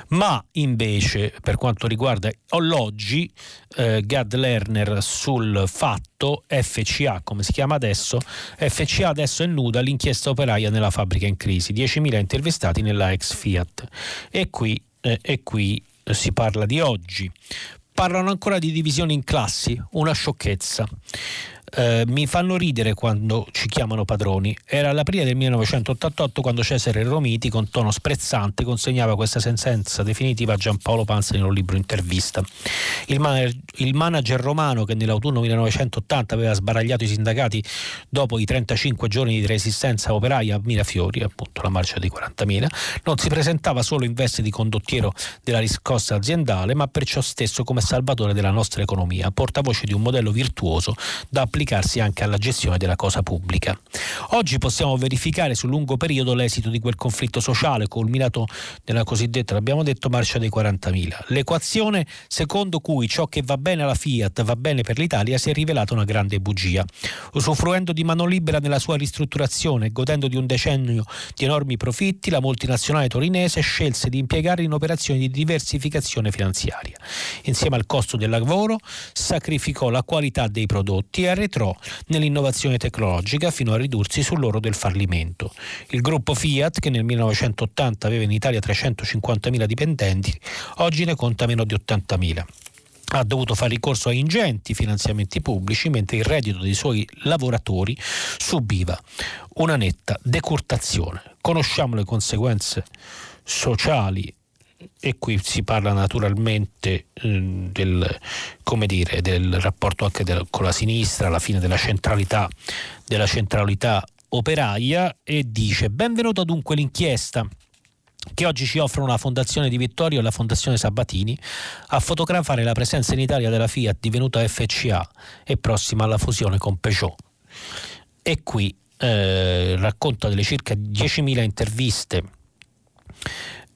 Ma invece per quanto riguarda l'oggi, eh, Gad Lerner sul fatto FCA, come si chiama adesso, FCA adesso è nuda l'inchiesta operaia nella fabbrica in crisi, 10.000 intervistati nella ex Fiat. E qui, eh, e qui si parla di oggi. Parlano ancora di divisioni in classi, una sciocchezza. Eh, mi fanno ridere quando ci chiamano padroni. Era l'aprile del 1988 quando Cesare Romiti, con tono sprezzante, consegnava questa sentenza definitiva a Giampaolo Panza in un libro intervista. Il manager, il manager romano che nell'autunno 1980 aveva sbaragliato i sindacati dopo i 35 giorni di resistenza operaia a Mirafiori, appunto la marcia dei 40.000, non si presentava solo in veste di condottiero della riscossa aziendale, ma perciò stesso come salvatore della nostra economia, portavoce di un modello virtuoso da applicare applicarsi anche alla gestione della cosa pubblica. Oggi possiamo verificare sul lungo periodo l'esito di quel conflitto sociale culminato nella cosiddetta, l'abbiamo detto, marcia dei 40.000. L'equazione secondo cui ciò che va bene alla Fiat va bene per l'Italia si è rivelata una grande bugia. Usufruendo di mano libera nella sua ristrutturazione e godendo di un decennio di enormi profitti, la multinazionale torinese scelse di impiegarli in operazioni di diversificazione finanziaria. Insieme al costo del lavoro sacrificò la qualità dei prodotti e arretrò arretrò nell'innovazione tecnologica fino a ridursi sull'oro del fallimento. Il gruppo Fiat, che nel 1980 aveva in Italia 350.000 dipendenti, oggi ne conta meno di 80.000 ha dovuto fare ricorso a ingenti finanziamenti pubblici mentre il reddito dei suoi lavoratori subiva una netta decurtazione. Conosciamo le conseguenze sociali e qui si parla naturalmente eh, del, dire, del, rapporto anche del, con la sinistra, la fine della centralità, della centralità operaia e dice benvenuta dunque l'inchiesta che oggi ci offrono la Fondazione di Vittorio e la Fondazione Sabatini a fotografare la presenza in Italia della Fiat divenuta FCA e prossima alla fusione con Peugeot. E qui eh, racconta delle circa 10.000 interviste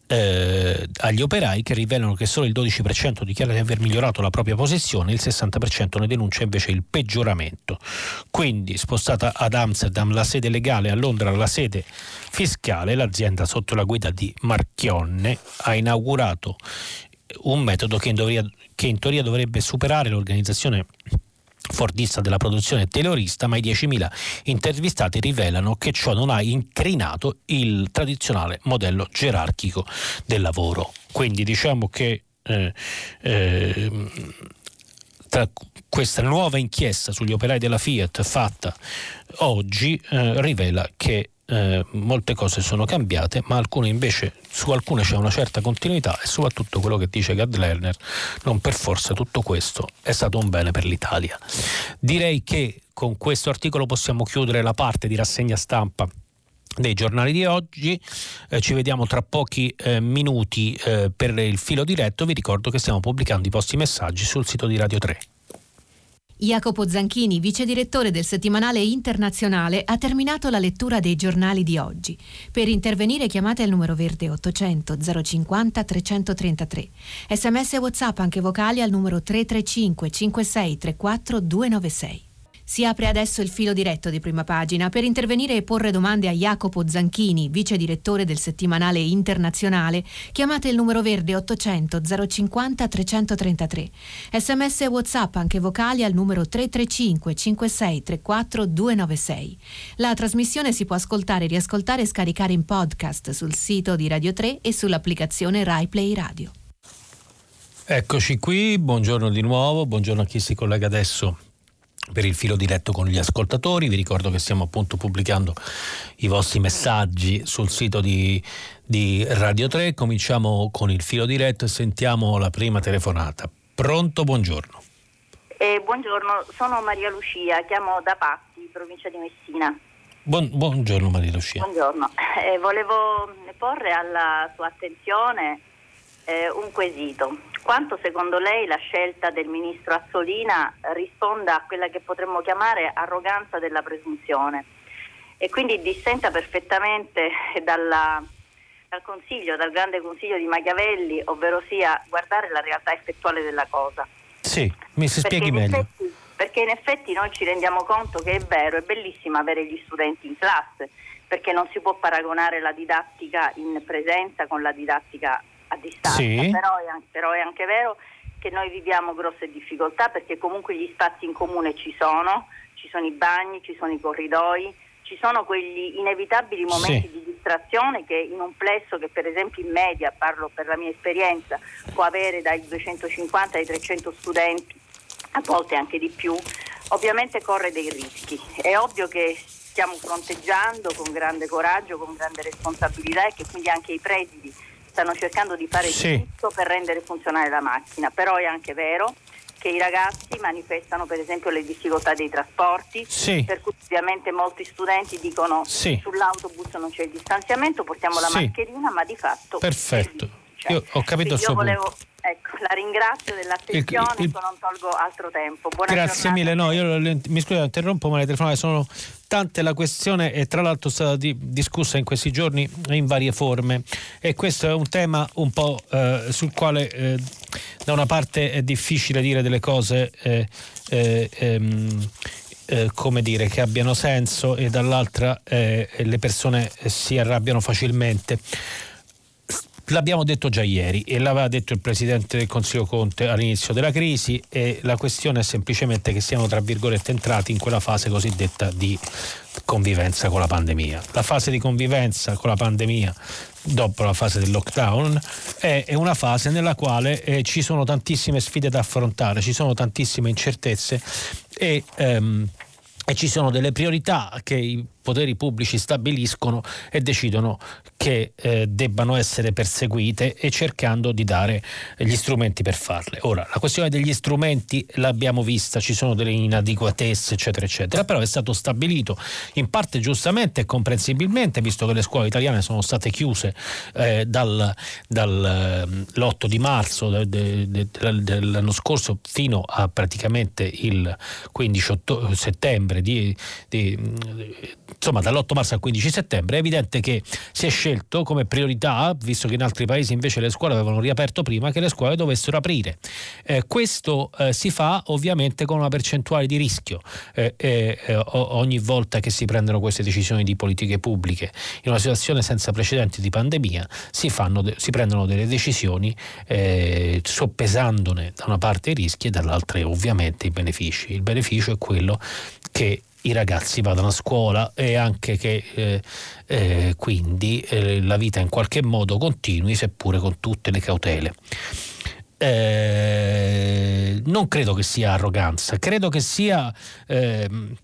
eh, agli operai che rivelano che solo il 12% dichiara di aver migliorato la propria posizione, il 60% ne denuncia invece il peggioramento. Quindi spostata ad Amsterdam la sede legale, a Londra la sede fiscale, l'azienda sotto la guida di Marchionne ha inaugurato un metodo che in, teoria, che in teoria dovrebbe superare l'organizzazione fordista della produzione taylorista, ma i 10.000 intervistati rivelano che ciò non ha incrinato il tradizionale modello gerarchico del lavoro. Quindi diciamo che eh, eh, tra questa nuova inchiesta sugli operai della Fiat fatta oggi eh, rivela che eh, molte cose sono cambiate, ma alcune invece, su alcune c'è una certa continuità e soprattutto quello che dice Gad Lerner, non per forza tutto questo è stato un bene per l'Italia. Direi che con questo articolo possiamo chiudere la parte di rassegna stampa dei giornali di oggi. Eh, ci vediamo tra pochi eh, minuti eh, per il filo diretto. Vi ricordo che stiamo pubblicando i vostri messaggi sul sito di Radio 3. Jacopo Zanchini, vice direttore del settimanale internazionale, ha terminato la lettura dei giornali di oggi. Per intervenire chiamate il numero verde 800 050 333. Sms e WhatsApp anche vocali al numero 335 56 34 296. Si apre adesso il filo diretto di prima pagina per intervenire e porre domande a Jacopo Zanchini, vice direttore del settimanale internazionale. Chiamate il numero verde 800 050 333. Sms e WhatsApp anche vocali al numero 335 56 34 296. La trasmissione si può ascoltare, riascoltare e scaricare in podcast sul sito di Radio 3 e sull'applicazione RaiPlay Radio. Eccoci qui, buongiorno di nuovo, buongiorno a chi si collega adesso per il filo diretto con gli ascoltatori. Vi ricordo che stiamo appunto pubblicando i vostri messaggi sul sito di, di, Radio 3. Cominciamo con il filo diretto e sentiamo la prima telefonata. Pronto, buongiorno. Eh, buongiorno, sono Maria Lucia, chiamo da Patti, provincia di Messina. Buon, buongiorno Maria Lucia. Buongiorno, eh, volevo porre alla sua attenzione eh, un quesito. Quanto secondo lei la scelta del ministro Assolina risponda a quella che potremmo chiamare arroganza della presunzione e quindi dissenta perfettamente dalla, dal consiglio, dal grande consiglio di Machiavelli, ovvero sia guardare la realtà effettuale della cosa. Sì, mi si spieghi meglio. Effetti, perché in effetti noi ci rendiamo conto che è vero, è bellissimo avere gli studenti in classe, perché non si può paragonare la didattica in presenza con la didattica a distanza, sì. però, è, però è anche vero che noi viviamo grosse difficoltà perché comunque gli spazi in comune ci sono, ci sono i bagni, ci sono i corridoi, ci sono quegli inevitabili momenti sì. di distrazione che in un plesso che per esempio in media, parlo per la mia esperienza, può avere dai 250 ai 300 studenti, a volte anche di più, ovviamente corre dei rischi. È ovvio che stiamo fronteggiando con grande coraggio, con grande responsabilità e che quindi anche i presidi stanno cercando di fare sì. tutto per rendere funzionale la macchina, però è anche vero che i ragazzi manifestano per esempio le difficoltà dei trasporti, sì. per cui ovviamente molti studenti dicono sì. sull'autobus non c'è il distanziamento, portiamo la mascherina, ma di fatto... Perfetto, io ho capito il suo volevo... punto. Ecco, la ringrazio dell'attenzione, il, il, non tolgo altro tempo. Buona grazie giornata. mille, no, io mi scuso, interrompo, ma le telefonate sono tante, la questione è tra l'altro stata di, discussa in questi giorni in varie forme e questo è un tema un po' eh, sul quale eh, da una parte è difficile dire delle cose eh, eh ehm, eh, come dire, che abbiano senso e dall'altra eh, le persone si arrabbiano facilmente. L'abbiamo detto già ieri e l'aveva detto il Presidente del Consiglio Conte all'inizio della crisi e la questione è semplicemente che siamo tra virgolette entrati in quella fase cosiddetta di convivenza con la pandemia. La fase di convivenza con la pandemia dopo la fase del lockdown è, una fase nella quale eh, ci sono tantissime sfide da affrontare, ci sono tantissime incertezze e, ehm, e ci sono delle priorità che i poteri pubblici stabiliscono e decidono che eh, debbano essere perseguite e cercando di dare gli strumenti per farle. Ora, la questione degli strumenti l'abbiamo vista, ci sono delle inadeguatezze, eccetera, eccetera, però è stato stabilito in parte giustamente e comprensibilmente, visto che le scuole italiane sono state chiuse eh, dal, dall'8 di marzo de, de, de, dell'anno scorso fino a praticamente il 15 settembre di, di insomma dall'8 marzo al 15 settembre, è evidente che si è scelto come priorità, visto che in altri paesi invece le scuole avevano riaperto prima, che le scuole dovessero aprire. Eh, questo eh, si fa ovviamente con una percentuale di rischio eh, eh ogni volta che si prendono queste decisioni di politiche pubbliche. In una situazione senza precedenti di pandemia si, fanno, si prendono delle decisioni eh, soppesandone da una parte i rischi e dall'altra ovviamente i benefici. Il beneficio è quello che i ragazzi vadano a scuola e anche che eh, eh, quindi eh, la vita in qualche modo continui, seppure con tutte le cautele. Eh, non credo che sia arroganza, credo che sia ehm,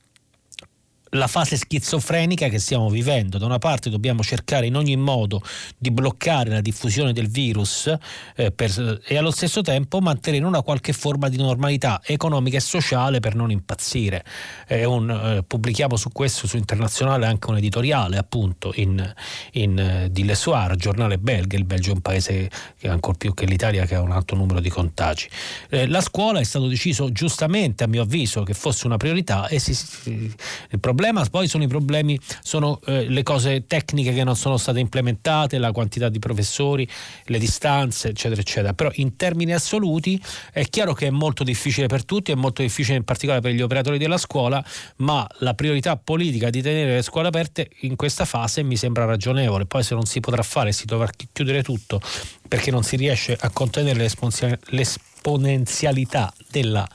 la fase schizofrenica che stiamo vivendo. Da una parte dobbiamo cercare in ogni modo di bloccare la diffusione del virus eh, per, e allo stesso tempo mantenere una qualche forma di normalità economica e sociale per non impazzire. Un, eh, pubblichiamo su questo su internazionale anche un editoriale appunto in, in eh, di Le Soir, giornale belga, il Belgio è un paese che ancora più che l'Italia che ha un alto numero di contagi. Eh, la scuola è stato deciso giustamente a mio avviso che fosse una priorità e si, il problema problema poi sono i problemi, sono eh, le cose tecniche che non sono state implementate, la quantità di professori, le distanze, eccetera, eccetera. Però in termini assoluti è chiaro che è molto difficile per tutti, è molto difficile in particolare per gli operatori della scuola, ma la priorità politica di tenere le scuole aperte in questa fase mi sembra ragionevole. Poi se non si potrà fare, si dovrà chiudere tutto perché non si riesce a contenere l'esponenzialità della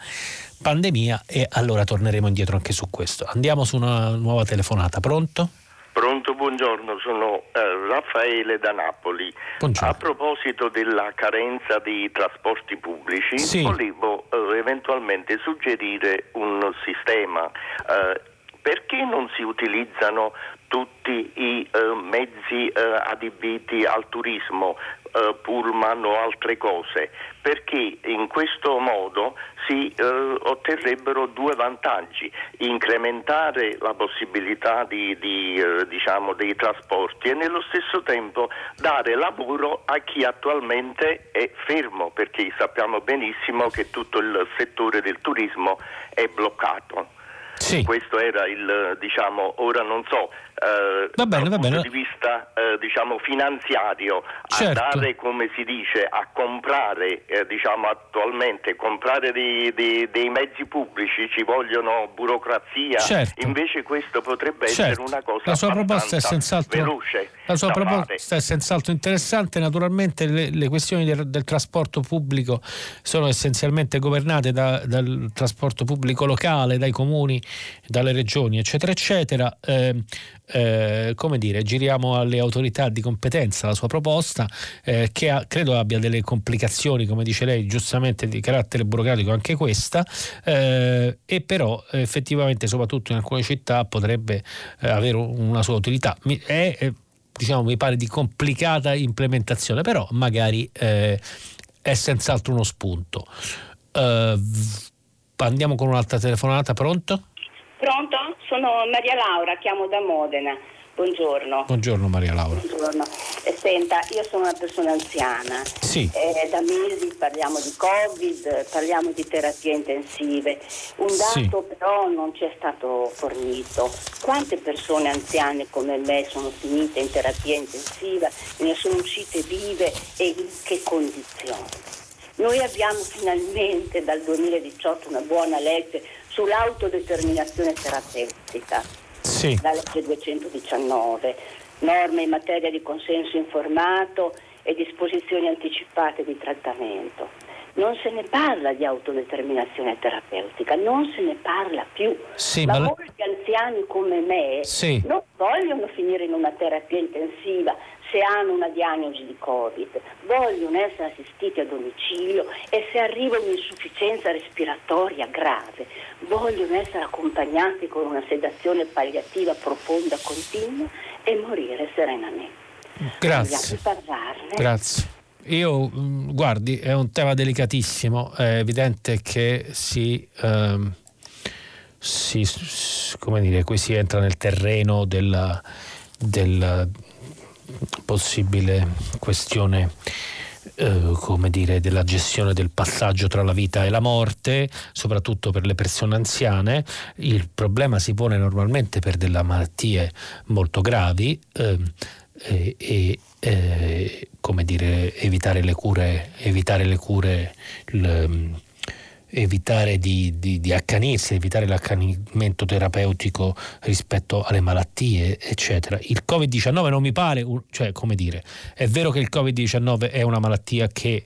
pandemia e allora torneremo indietro anche su questo. Andiamo su una nuova telefonata, pronto? Pronto, buongiorno, sono eh, Raffaele da Napoli. Buongiorno. A proposito della carenza di trasporti pubblici, sì. volevo eh, eventualmente suggerire un sistema. Eh, perché non si utilizzano tutti i eh, mezzi eh, adibiti al turismo, eh, pullman o altre cose, perché in questo modo si eh, otterrebbero due vantaggi, incrementare la possibilità di, di, eh, diciamo, dei trasporti e nello stesso tempo dare lavoro a chi attualmente è fermo, perché sappiamo benissimo che tutto il settore del turismo è bloccato. Sì. Questo era il, diciamo, ora non so, eh, va bene, dal va punto bene. di vista eh, diciamo, finanziario, certo. andare come si dice a comprare, eh, diciamo attualmente, comprare dei, dei, dei, mezzi pubblici ci vogliono burocrazia, certo. invece questo potrebbe certo. essere una cosa la sua proposta è senz'altro, veloce. La sua proposta fare. è senz'altro interessante, naturalmente le, le questioni del, del, trasporto pubblico sono essenzialmente governate da, dal trasporto pubblico locale, dai comuni, dalle regioni, eccetera, eccetera. Eh, eh, come dire, giriamo alle autorità di competenza la sua proposta, eh, che ha, credo abbia delle complicazioni, come dice lei, giustamente di carattere burocratico anche questa, eh, e però effettivamente, soprattutto in alcune città, potrebbe eh, avere una sua utilità. Mi, è, diciamo, mi pare di complicata implementazione, però magari eh, è senz'altro uno spunto. Andiamo con un'altra telefonata, pronto? Pronto? Sono Maria Laura, chiamo da Modena. Buongiorno. Buongiorno Maria Laura. Buongiorno. Senta, io sono una persona anziana. Sì. Eh, da mesi parliamo di Covid, parliamo di terapie intensive. Un dato sì. però non ci è stato fornito. Quante persone anziane come me sono finite in terapia intensiva, ne sono uscite vive e in che condizioni? Noi abbiamo finalmente dal 2018 una buona legge sull'autodeterminazione terapeutica, sì. la legge 219, norme in materia di consenso informato e disposizioni anticipate di trattamento. Non se ne parla di autodeterminazione terapeutica, non se ne parla più. Sì, ma, ma molti anziani come me sì. non vogliono finire in una terapia intensiva, se hanno una diagnosi di Covid, vogliono essere assistiti a domicilio e se arriva un'insufficienza respiratoria grave, vogliono essere accompagnati con una sedazione palliativa profonda, continua e morire serenamente. Grazie. Grazie. Io, mm, guardi, è un tema delicatissimo, è evidente che si... Ehm, si, come dire, qui si entra nel terreno della, della possibile questione eh, come dire, della gestione del passaggio tra la vita e la morte, soprattutto per le persone anziane. Il problema si pone normalmente per delle malattie molto gravi eh, e, e eh, come dire, evitare le cure, evitare le cure il, evitare di, di, di, accanirsi, evitare l'accanimento terapeutico rispetto alle malattie, eccetera. Il Covid-19 non mi pare, cioè come dire, è vero che il Covid-19 è una malattia che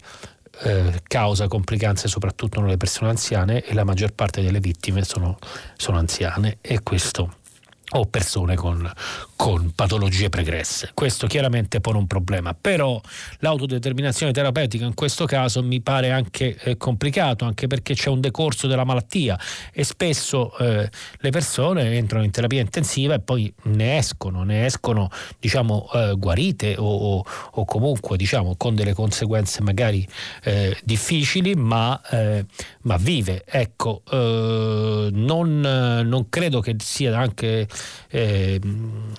eh, causa complicanze soprattutto nelle persone anziane e la maggior parte delle vittime sono, sono anziane e questo o persone con, con, patologie pregresse. Questo chiaramente pone un problema, però l'autodeterminazione terapeutica in questo caso mi pare anche eh, complicato, anche perché c'è un decorso della malattia e spesso eh, le persone entrano in terapia intensiva e poi ne escono, ne escono diciamo eh, guarite o, o, o, comunque diciamo con delle conseguenze magari eh, difficili, ma, eh, ma, vive. Ecco, eh, non, non credo che sia anche eh,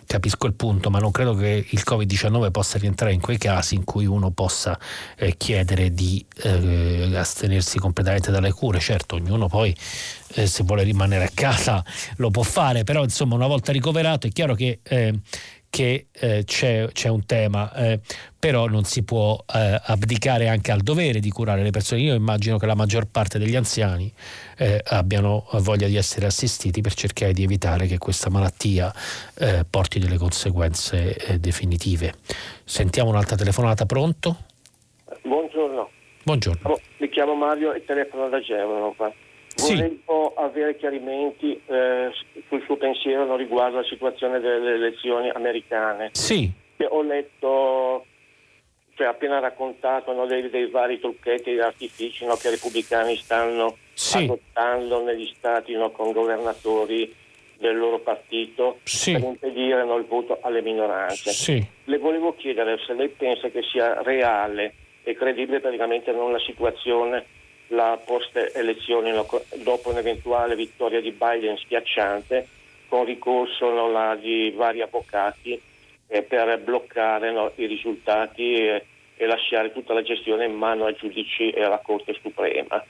capisco il punto, ma non credo che il Covid-19 possa rientrare in quei casi in cui uno possa eh, chiedere di eh, astenersi completamente dalle cure. Certo, ognuno poi eh, se vuole rimanere a casa lo può fare, però insomma una volta ricoverato è chiaro che eh, che eh, c'è, c'è, un tema, eh, però non si può eh, abdicare anche al dovere di curare le persone. Io immagino che la maggior parte degli anziani eh, abbiano voglia di essere assistiti per cercare di evitare che questa malattia eh, porti delle conseguenze eh, definitive. Sentiamo un'altra telefonata, pronto? Buongiorno. Buongiorno. Oh, mi chiamo Mario e telefono da Genova. Sì. Volevo avere chiarimenti eh, sul suo pensiero riguardo alla situazione delle elezioni americane. Sì. Ho letto, cioè appena raccontato no, dei, dei, vari trucchetti e artifici no, che i repubblicani stanno sì. adottando negli stati no, con governatori del loro partito sì. per impedire il voto alle minoranze. Sì. Le volevo chiedere se lei pensa che sia reale e credibile praticamente non la situazione la post elezioni dopo un'eventuale vittoria di Biden schiacciante con ricorso no, la, di vari avvocati eh, per bloccare no, i risultati e, e, lasciare tutta la gestione in mano ai giudici e alla Corte Suprema.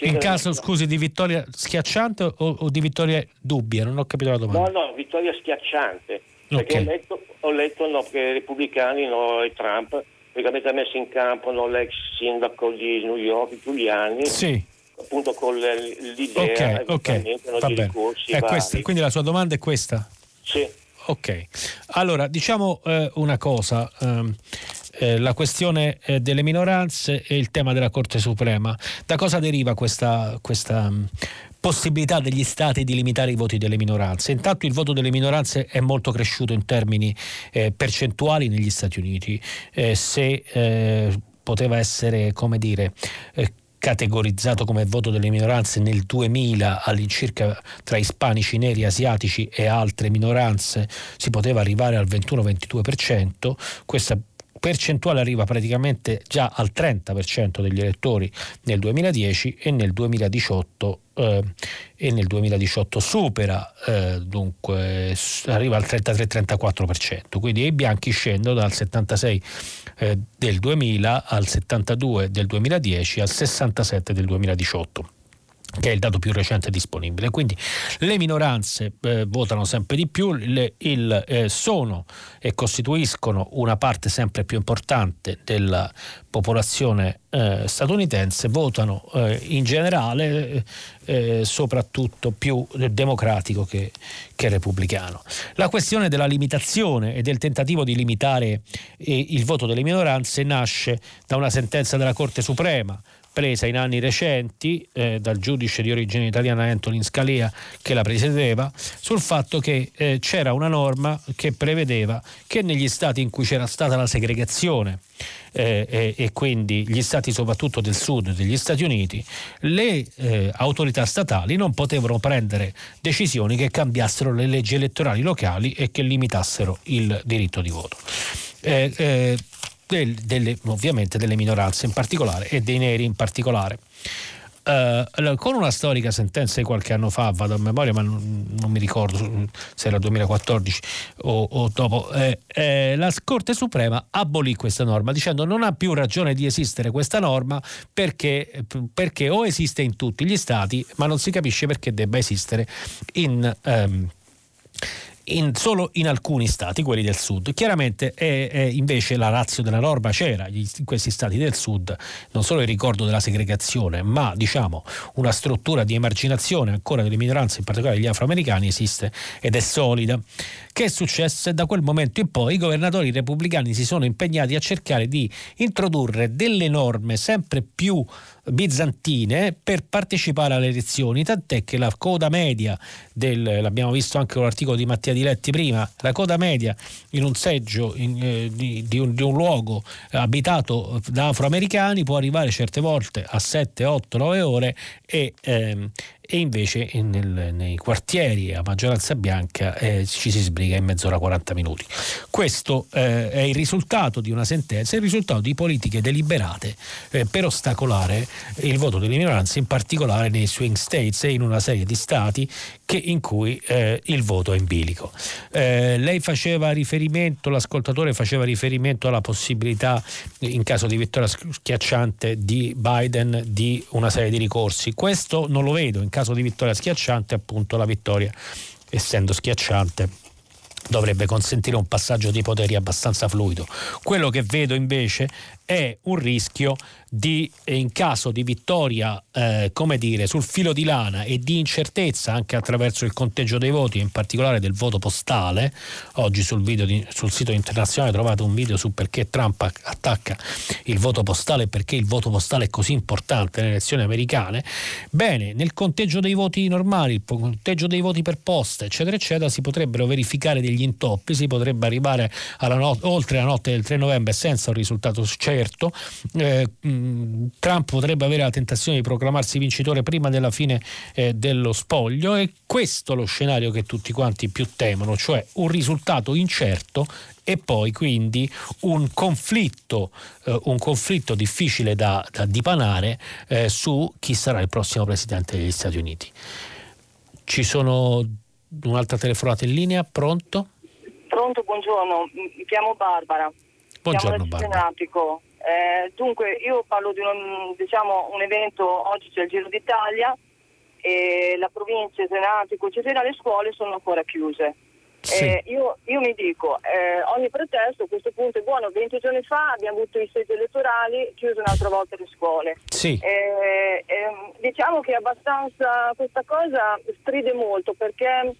in caso, scusi, di vittoria schiacciante o, o, di vittoria dubbia? Non ho capito la domanda. No, no, vittoria schiacciante. Perché okay. ho letto, ho letto no, che i repubblicani e Trump praticamente ha messo in campo no, l'ex sindaco di New York, Giuliani, sì. appunto con l'idea okay, okay. No, ricorsi è questa, Quindi la sua domanda è questa? Sì. Ok, allora diciamo eh, una cosa. Um, eh, la questione eh, delle minoranze e il tema della Corte Suprema. Da cosa deriva questa, questa possibilità degli stati di limitare i voti delle minoranze. Intanto il voto delle minoranze è molto cresciuto in termini eh, percentuali negli Stati Uniti. Eh, se eh, poteva essere, come dire, eh, categorizzato come voto delle minoranze nel 2000 all'incirca tra ispanici, neri, asiatici e altre minoranze si poteva arrivare al 21-22%, questa percentuale arriva praticamente già al 30% degli elettori nel 2010 e nel 2018 eh, e nel 2018 supera eh, dunque arriva al 33-34% quindi i bianchi scendono dal 76 eh, del 2000 al 72 del 2010 al 67 del 2018 che è il dato più recente disponibile. Quindi le minoranze eh, votano sempre di più, le, il, eh, sono e costituiscono una parte sempre più importante della popolazione eh, statunitense, votano eh, in generale eh, soprattutto più democratico che, che, repubblicano. La questione della limitazione e del tentativo di limitare eh, il voto delle minoranze nasce da una sentenza della Corte Suprema presa in anni recenti eh, dal giudice di origine italiana Antonin Scalia che la presiedeva sul fatto che eh, c'era una norma che prevedeva che negli stati in cui c'era stata la segregazione eh, e quindi gli stati soprattutto del sud degli Stati Uniti, le eh, autorità statali non potevano prendere decisioni che cambiassero le leggi elettorali locali e che limitassero il diritto di voto. Eh, eh del, delle, ovviamente delle minoranze in particolare e dei neri in particolare. Uh, con una storica sentenza di qualche anno fa, vado a memoria, ma non, non mi ricordo se era 2014 o, o dopo, eh, eh, la Corte Suprema abolì questa norma dicendo non ha più ragione di esistere questa norma perché, perché o esiste in tutti gli stati, ma non si capisce perché debba esistere in... Um, in, solo in alcuni stati, quelli del sud. Chiaramente è, è invece la razza della norma c'era in questi stati del sud, non solo il ricordo della segregazione, ma diciamo una struttura di emarginazione ancora delle minoranze, in particolare degli afroamericani, esiste ed è solida. Che è successo? Da quel momento in poi i governatori repubblicani si sono impegnati a cercare di introdurre delle norme sempre più bizantine per partecipare alle elezioni, tant'è che la coda media del, l'abbiamo visto anche con l'articolo di Mattia Diletti prima, la coda media in un seggio in, eh, di, di, un, di, un, luogo abitato da afroamericani può arrivare certe volte a 7, 8, 9 ore e ehm, e invece nel, nei quartieri a maggioranza bianca eh, ci si sbriga in mezz'ora 40 minuti. Questo eh, è il risultato di una sentenza, è il risultato di politiche deliberate eh, per ostacolare il voto delle minoranze, in particolare nei swing states e in una serie di stati che, in cui eh, il voto è in bilico. Eh, lei faceva riferimento, l'ascoltatore faceva riferimento alla possibilità, in caso di vittoria schiacciante di Biden, di una serie di ricorsi. Questo non lo vedo, in caso di vittoria schiacciante, appunto la vittoria, essendo schiacciante, dovrebbe consentire un passaggio di poteri abbastanza fluido. Quello che vedo invece è un rischio di, in caso di vittoria, eh, come dire, sul filo di lana e di incertezza anche attraverso il conteggio dei voti, in particolare del voto postale. Oggi sul, di, sul sito internazionale trovate un video su perché Trump attacca il voto postale e perché il voto postale è così importante nelle elezioni americane. Bene, nel conteggio dei voti normali, il conteggio dei voti per posta, eccetera, eccetera, si potrebbero verificare degli intoppi, si potrebbe arrivare not- oltre la notte del 3 novembre senza un risultato certo. Eh, Trump potrebbe avere la tentazione di proclamarsi vincitore prima della fine eh, dello spoglio e questo è lo scenario che tutti quanti più temono, cioè un risultato incerto e poi quindi un conflitto, eh, un conflitto difficile da, da dipanare eh, su chi sarà il prossimo presidente degli Stati Uniti. Ci sono un'altra telefonata in linea, pronto? Pronto, buongiorno, mi chiamo Barbara. Buongiorno Barbara. Eh, dunque io parlo di un, diciamo, un, evento, oggi c'è il Giro d'Italia e la provincia, i senati, eccetera, le scuole sono ancora chiuse. Sì. Eh, io, io, mi dico, eh, ogni pretesto a questo punto è buono, 20 giorni fa abbiamo avuto i seggi elettorali, chiuse un'altra volta le scuole. Sì. Eh, ehm, diciamo che abbastanza questa cosa stride molto perché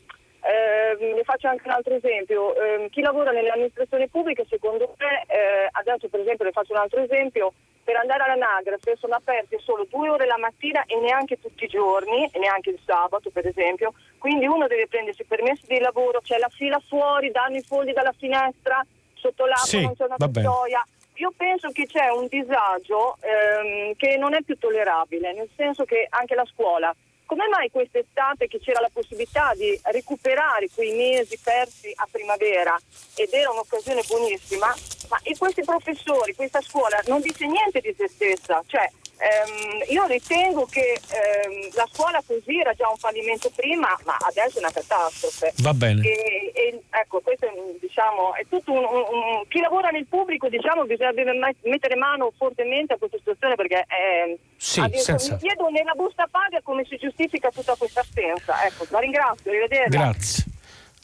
eh, ne faccio anche un altro esempio. Eh, chi lavora nelle amministrazioni pubbliche, secondo me, eh, adesso per esempio le faccio un altro esempio, per andare all'anagrafe sono aperte solo due ore la mattina e neanche tutti i giorni, e neanche il sabato per esempio, quindi uno deve prendersi i permessi di lavoro, c'è la fila fuori, danno i fogli dalla finestra, sotto l'acqua sì, non c'è una custodia. Io penso che c'è un disagio ehm, che non è più tollerabile, nel senso che anche la scuola come mai quest'estate che c'era la possibilità di recuperare quei mesi persi a primavera ed era un'occasione buonissima, ma questi professori, questa scuola non dice niente di se stessa, cioè ehm, io ritengo che ehm, la scuola così era già un fallimento prima, ma adesso è una catastrofe. Va bene. E, e, ecco, questo è, diciamo, è tutto un, un, un, chi lavora nel pubblico, diciamo, bisogna mettere mano fortemente a questa situazione perché è, sì, adesso, senza... mi chiedo nella busta paga come si giustifica tutta questa assenza. Ecco, la ringrazio, arrivederci. Grazie.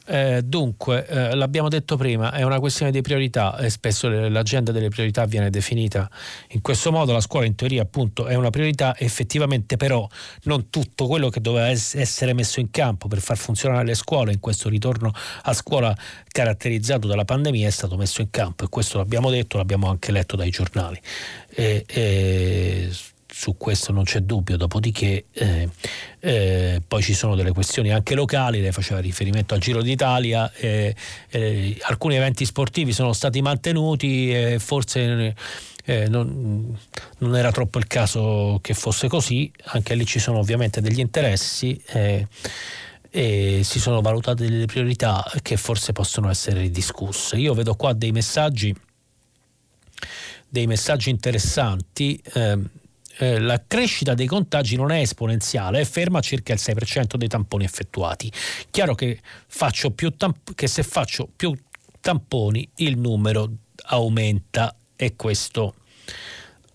Eh, dunque, eh, l'abbiamo detto prima, è una questione di priorità e spesso l'agenda delle priorità viene definita in questo modo. La scuola in teoria appunto è una priorità, effettivamente però non tutto quello che doveva essere messo in campo per far funzionare le scuole in questo ritorno a scuola caratterizzato dalla pandemia è stato messo in campo e questo l'abbiamo detto, l'abbiamo anche letto dai giornali. E, e su questo non c'è dubbio, dopodiché eh, eh, poi ci sono delle questioni anche locali, lei faceva riferimento al Giro d'Italia, eh, eh alcuni eventi sportivi sono stati mantenuti e forse eh, non, non, era troppo il caso che fosse così, anche lì ci sono ovviamente degli interessi eh, e si sono valutate delle priorità che forse possono essere ridiscusse. Io vedo qua dei messaggi, dei messaggi interessanti. Eh, eh, la crescita dei contagi non è esponenziale, è ferma a circa il 6% dei tamponi effettuati. Chiaro che, tamp- che se faccio più tamponi il numero aumenta e questo,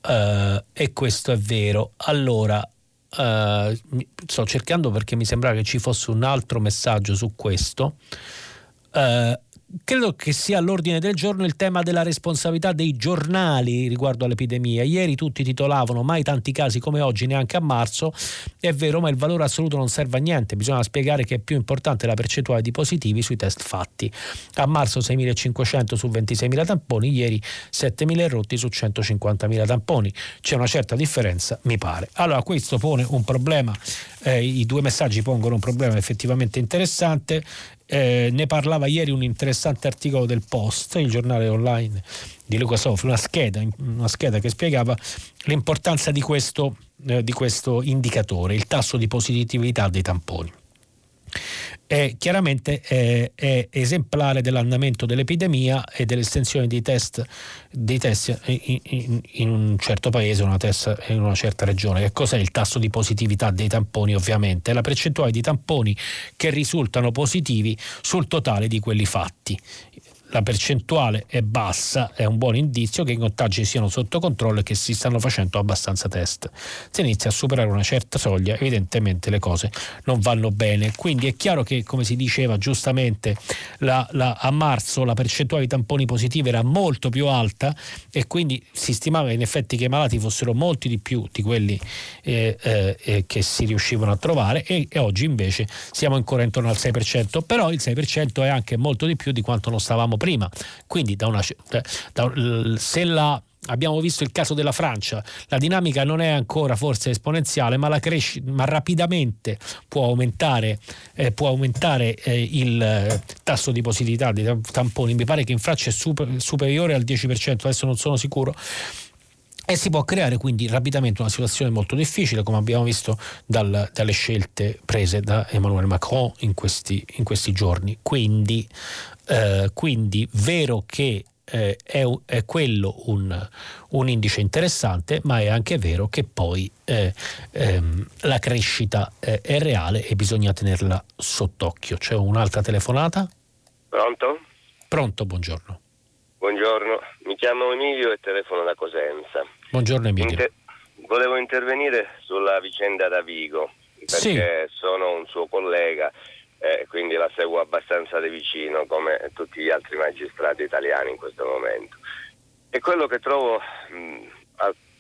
uh, e questo è vero. Allora, uh, sto cercando perché mi sembrava che ci fosse un altro messaggio su questo. Uh, credo che sia all'ordine del giorno il tema della responsabilità dei giornali riguardo all'epidemia. Ieri tutti titolavano mai tanti casi come oggi, neanche a marzo. È vero, ma il valore assoluto non serve a niente. Bisogna spiegare che è più importante la percentuale di positivi sui test fatti. A marzo 6.500 su 26.000 tamponi, ieri 7.000 rotti su 150.000 tamponi. C'è una certa differenza, mi pare. Allora, questo pone un problema. Eh, I due messaggi pongono un problema effettivamente interessante eh, ne parlava ieri un interessante articolo del Post, il giornale online di Luca Sofri, una scheda, una scheda che spiegava l'importanza di questo, eh, di questo indicatore, il tasso di positività dei tamponi è chiaramente è, è esemplare dell'andamento dell'epidemia e dell'estensione dei test, dei test in, in, in, un certo paese, una test, in una certa regione. Che cos'è il tasso di positività dei tamponi? Ovviamente è la percentuale di tamponi che risultano positivi sul totale di quelli fatti la percentuale è bassa, è un buon indizio che i contagi siano sotto controllo e che si stanno facendo abbastanza test. Se inizia a superare una certa soglia, evidentemente le cose non vanno bene. Quindi è chiaro che, come si diceva giustamente, la, la, a marzo la percentuale di tamponi positivi era molto più alta e quindi si stimava in effetti che i malati fossero molti di più di quelli eh, eh, eh che si riuscivano a trovare e, e oggi invece siamo ancora intorno al 6%, però il 6% è anche molto di più di quanto non stavamo prima. Quindi da una, da, se la abbiamo visto il caso della Francia, la dinamica non è ancora forse esponenziale, ma, cresci- ma rapidamente può aumentare, eh, può aumentare eh, il eh, tasso di positività dei tamponi. Mi pare che in Francia è super- superiore al 10%, adesso non sono sicuro. E si può creare quindi rapidamente una situazione molto difficile, come abbiamo visto dal, dalle scelte prese da Emmanuel Macron in questi, in questi giorni. Quindi eh, quindi vero che eh, è, è, quello un, un, indice interessante, ma è anche vero che poi eh, ehm, la crescita è reale e bisogna tenerla sott'occhio. C'è un'altra telefonata? Pronto? Pronto, buongiorno. Buongiorno, mi chiamo Emilio e telefono da Cosenza. Buongiorno Emilio. Inter- volevo intervenire sulla vicenda da Vigo, perché sì. sono un suo collega eh, quindi la seguo abbastanza da vicino come tutti gli altri magistrati italiani in questo momento. E quello che trovo mh,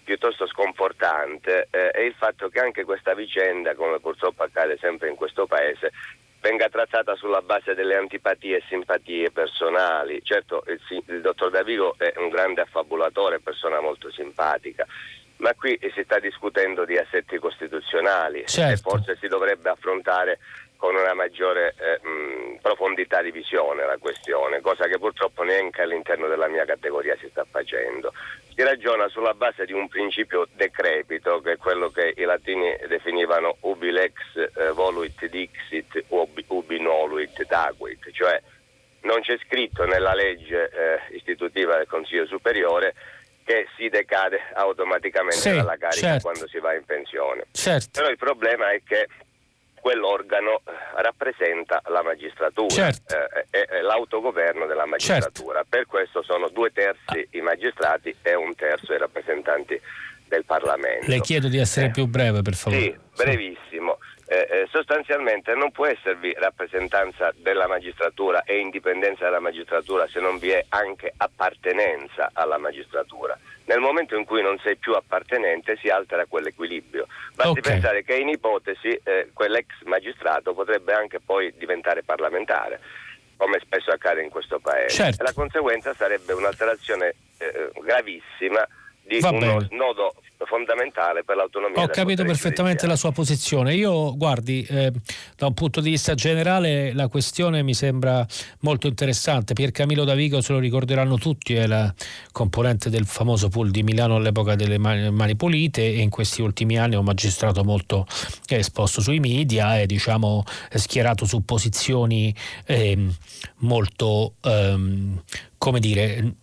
piuttosto sconfortante eh, è il fatto che anche questa vicenda, come purtroppo accade sempre in questo paese, venga trattata sulla base delle antipatie e simpatie personali. Certo, il, il dottor Davigo è un grande affabulatore, persona molto simpatica, ma qui si sta discutendo di assetti costituzionali certo. e forse si dovrebbe affrontare con una maggiore eh, mh, profondità di visione la questione, cosa che purtroppo neanche all'interno della mia categoria si sta facendo. Si ragiona sulla base di un principio decrepito, che è quello che i latini definivano ubi lex eh, voluit dixit, ubi, ubi noluit daguit, cioè non c'è scritto nella legge eh, istitutiva del Consiglio Superiore che si decade automaticamente sì, dalla carica certo. quando si va in pensione. Certo. Però il problema è che quell'organo eh, rappresenta la magistratura, certo. eh, è, l'autogoverno della magistratura. Certo. Per questo sono due terzi i magistrati e un terzo i rappresentanti del Parlamento. Le chiedo di essere eh, più breve, per favore. Sì, brevissimo. Eh, eh, sostanzialmente non può esservi rappresentanza della magistratura e indipendenza della magistratura se non vi è anche appartenenza alla magistratura. Nel momento in cui non sei più appartenente si altera quell'equilibrio. Basti okay. pensare che in ipotesi eh, quell'ex magistrato potrebbe anche poi diventare parlamentare come spesso accade in questo paese. Certo. La conseguenza sarebbe un'alterazione eh, gravissima di Va uno bene. nodo fondamentale per l'autonomia. Ho capito perfettamente la sua posizione. Io, guardi, eh, da un punto di vista generale la questione mi sembra molto interessante. Pier Camillo Davigo se lo ricorderanno tutti, è la componente del famoso pool di Milano all'epoca delle mani pulite e in questi ultimi anni è un magistrato molto esposto sui media e diciamo schierato su posizioni eh, molto, ehm, come dire,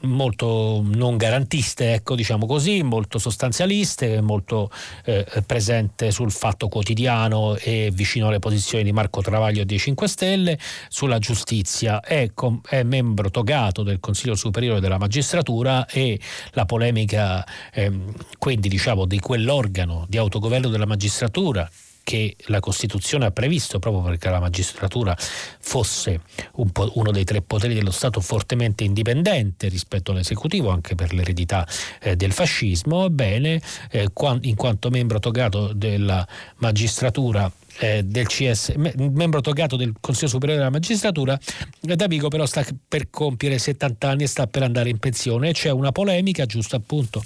molto non garantiste, ecco, diciamo così, molto sostanzialiste, molto eh, presente sul fatto quotidiano e vicino alle posizioni di Marco Travaglio dei 5 Stelle, sulla giustizia, è, com- è membro togato del Consiglio Superiore della Magistratura e la polemica ehm, quindi diciamo di quell'organo di autogoverno della magistratura che la Costituzione ha previsto proprio perché la magistratura fosse un uno dei tre poteri dello Stato fortemente indipendente rispetto all'esecutivo anche per l'eredità eh, del fascismo, ebbene eh, in quanto membro togato della magistratura eh, del CS, membro togato del Consiglio Superiore della Magistratura, Davigo però sta per compiere 70 anni e sta per andare in pensione. E c'è una polemica, giusto appunto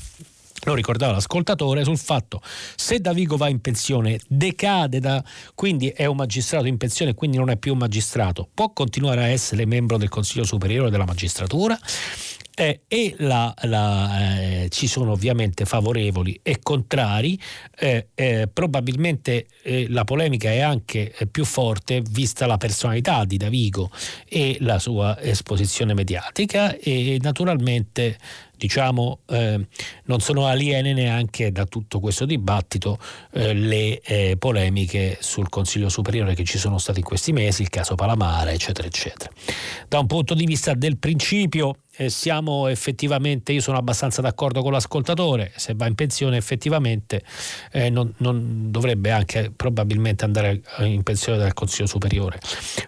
lo ricordava l'ascoltatore, sul fatto se Davigo va in pensione, decade da, quindi è un magistrato in pensione e quindi non è più un magistrato, può continuare a essere membro del Consiglio Superiore della Magistratura? Eh, e la, la, eh, ci sono ovviamente favorevoli e contrari, eh, eh probabilmente eh, la polemica è anche eh, più forte vista la personalità di Davigo e la sua esposizione mediatica e naturalmente diciamo, eh, non sono aliene neanche da tutto questo dibattito eh, le eh, polemiche sul Consiglio Superiore che ci sono state in questi mesi, il caso Palamara, eccetera, eccetera. Da un punto di vista del principio, eh, siamo effettivamente, io sono abbastanza d'accordo con l'ascoltatore, se va in pensione effettivamente eh, non, non, dovrebbe anche probabilmente andare in pensione dal Consiglio Superiore.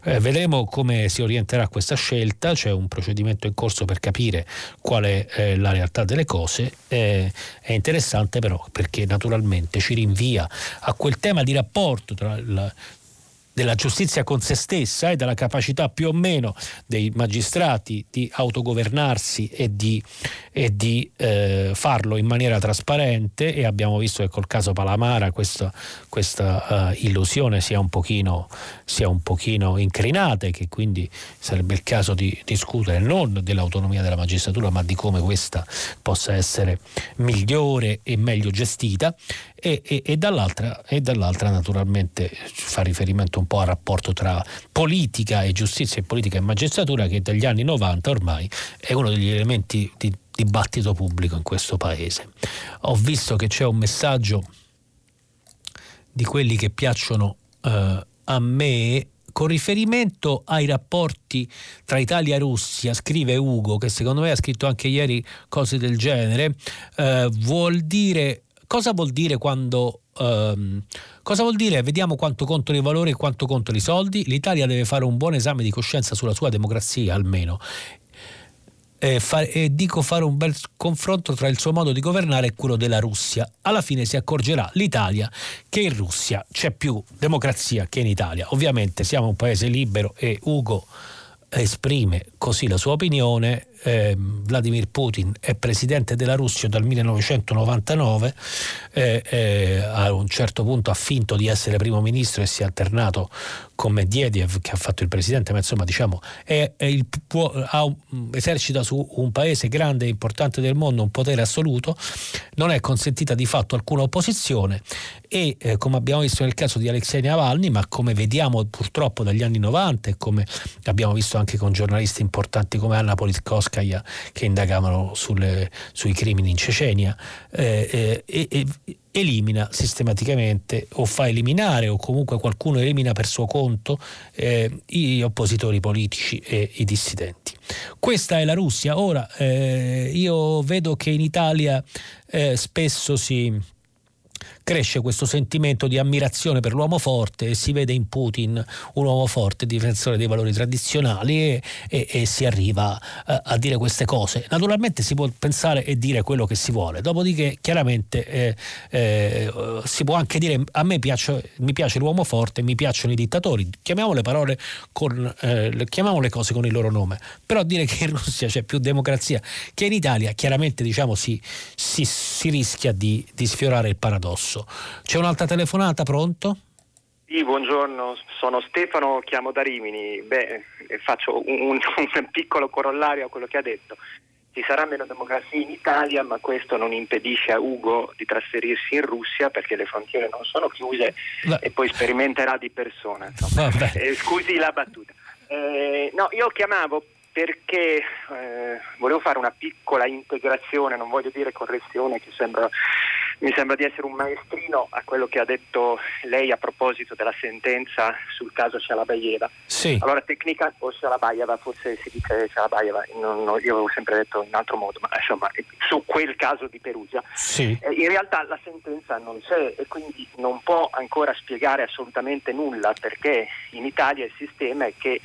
Eh, vedremo come si orienterà questa scelta, c'è un procedimento in corso per capire qual è eh, la realtà delle cose, è interessante però perché naturalmente ci rinvia a quel tema di rapporto tra la, della giustizia con se stessa e della capacità più o meno dei magistrati di autogovernarsi e di, e di eh, farlo in maniera trasparente. E abbiamo visto che col caso Palamara questa, questa uh, illusione sia un, pochino, sia un pochino incrinata e che quindi sarebbe il caso di discutere non dell'autonomia della magistratura ma di come questa possa essere migliore e meglio gestita e, e, e, dall'altra, e dall'altra naturalmente fa riferimento un po' al rapporto tra politica e giustizia e politica e magistratura che dagli anni 90 ormai è uno degli elementi di dibattito pubblico in questo paese. Ho visto che c'è un messaggio di quelli che piacciono eh, a me con riferimento ai rapporti tra Italia e Russia, scrive Ugo, che secondo me ha scritto anche ieri cose del genere, eh, vuol dire cosa vuol dire quando Um, cosa vuol dire? Vediamo quanto contano i valori e quanto contano i soldi. L'Italia deve fare un buon esame di coscienza sulla sua democrazia, almeno. E, fa- e, dico fare un bel confronto tra il suo modo di governare e quello della Russia. Alla fine si accorgerà l'Italia che in Russia c'è più democrazia che in Italia. Ovviamente siamo un paese libero e Ugo esprime così la sua opinione eh, Vladimir Putin è presidente della Russia dal 1999, eh, eh, a un certo punto ha finto di essere primo ministro e si è alternato con Medvedev che ha fatto il presidente, ma insomma diciamo è, è il, può, ha, esercita su un paese grande e importante del mondo un potere assoluto, non è consentita di fatto alcuna opposizione e eh, come abbiamo visto nel caso di Alexei Navalny, ma come vediamo purtroppo dagli anni 90 e come abbiamo visto anche con giornalisti importanti come Anna Politkovskaya, Kafkaia che indagavano sulle, sui crimini in Cecenia, eh, eh, e, elimina sistematicamente o fa eliminare o comunque qualcuno elimina per suo conto eh, gli oppositori politici e i dissidenti. Questa è la Russia. Ora eh, io vedo che in Italia eh, spesso si cresce questo sentimento di ammirazione per l'uomo forte e si vede in Putin un uomo forte, difensore dei valori tradizionali e, e, e si arriva a, a, dire queste cose. Naturalmente si può pensare e dire quello che si vuole, dopodiché chiaramente eh, eh, si può anche dire a me piace, mi piace l'uomo forte, mi piacciono i dittatori, chiamiamo le parole con, eh, chiamiamo le cose con il loro nome, però dire che in Russia c'è più democrazia che in Italia chiaramente diciamo si, si, si rischia di, di sfiorare il paradosso corso. C'è un'altra telefonata, pronto? Sì, buongiorno, sono Stefano, chiamo da Rimini. Beh, faccio un, un, <laughs> un piccolo corollario a quello che ha detto. Ci sarà meno democrazia in Italia, ma questo non impedisce a Ugo di trasferirsi in Russia perché le frontiere non sono chiuse Beh. e poi sperimenterà di persona. Eh, scusi la battuta. Eh, no, io chiamavo perché eh, volevo fare una piccola integrazione, non voglio dire correzione che sembra mi sembra di essere un maestrino a quello che ha detto lei a proposito della sentenza sul caso Shalabayeva. Sì. Allora, tecnica o Shalabayeva, forse si dice Shalabayeva, non, non, io avevo sempre detto in altro modo, ma insomma, su quel caso di Perugia. Sì. Eh, in realtà la sentenza non c'è e quindi non può ancora spiegare assolutamente nulla perché in Italia il sistema è che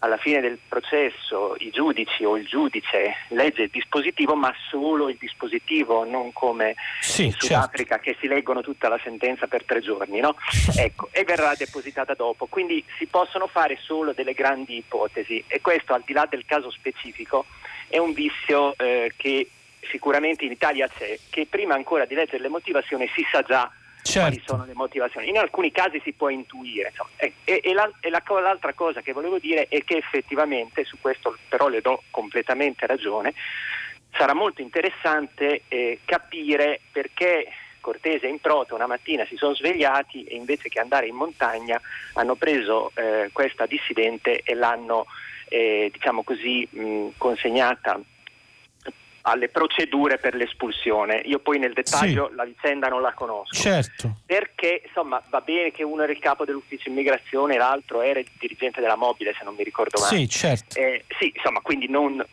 alla fine del processo i giudici o il giudice legge il dispositivo, ma solo il dispositivo, non come sì, in Sudafrica certo. che si leggono tutta la sentenza per tre giorni, no? <laughs> ecco, e verrà depositata dopo. Quindi si possono fare solo delle grandi ipotesi e questo al di là del caso specifico è un vizio eh, che sicuramente in Italia c'è, che prima ancora di leggere le motivazioni si sa già certo. quali sono le motivazioni. In alcuni casi si può intuire. E, la, l'altra cosa che volevo dire è che effettivamente, su questo però le do completamente ragione, sarà molto interessante eh, capire perché Cortese e Improto una mattina si sono svegliati e invece che andare in montagna hanno preso eh, questa dissidente e l'hanno eh, diciamo così, mh, consegnata alle procedure per l'espulsione. Io poi nel dettaglio sì. la vicenda non la conosco. Certo. Perché insomma va bene che uno era il capo dell'ufficio immigrazione e l'altro era il dirigente della mobile, se non mi ricordo male. Sì, certo. Eh, sì, insomma, quindi non,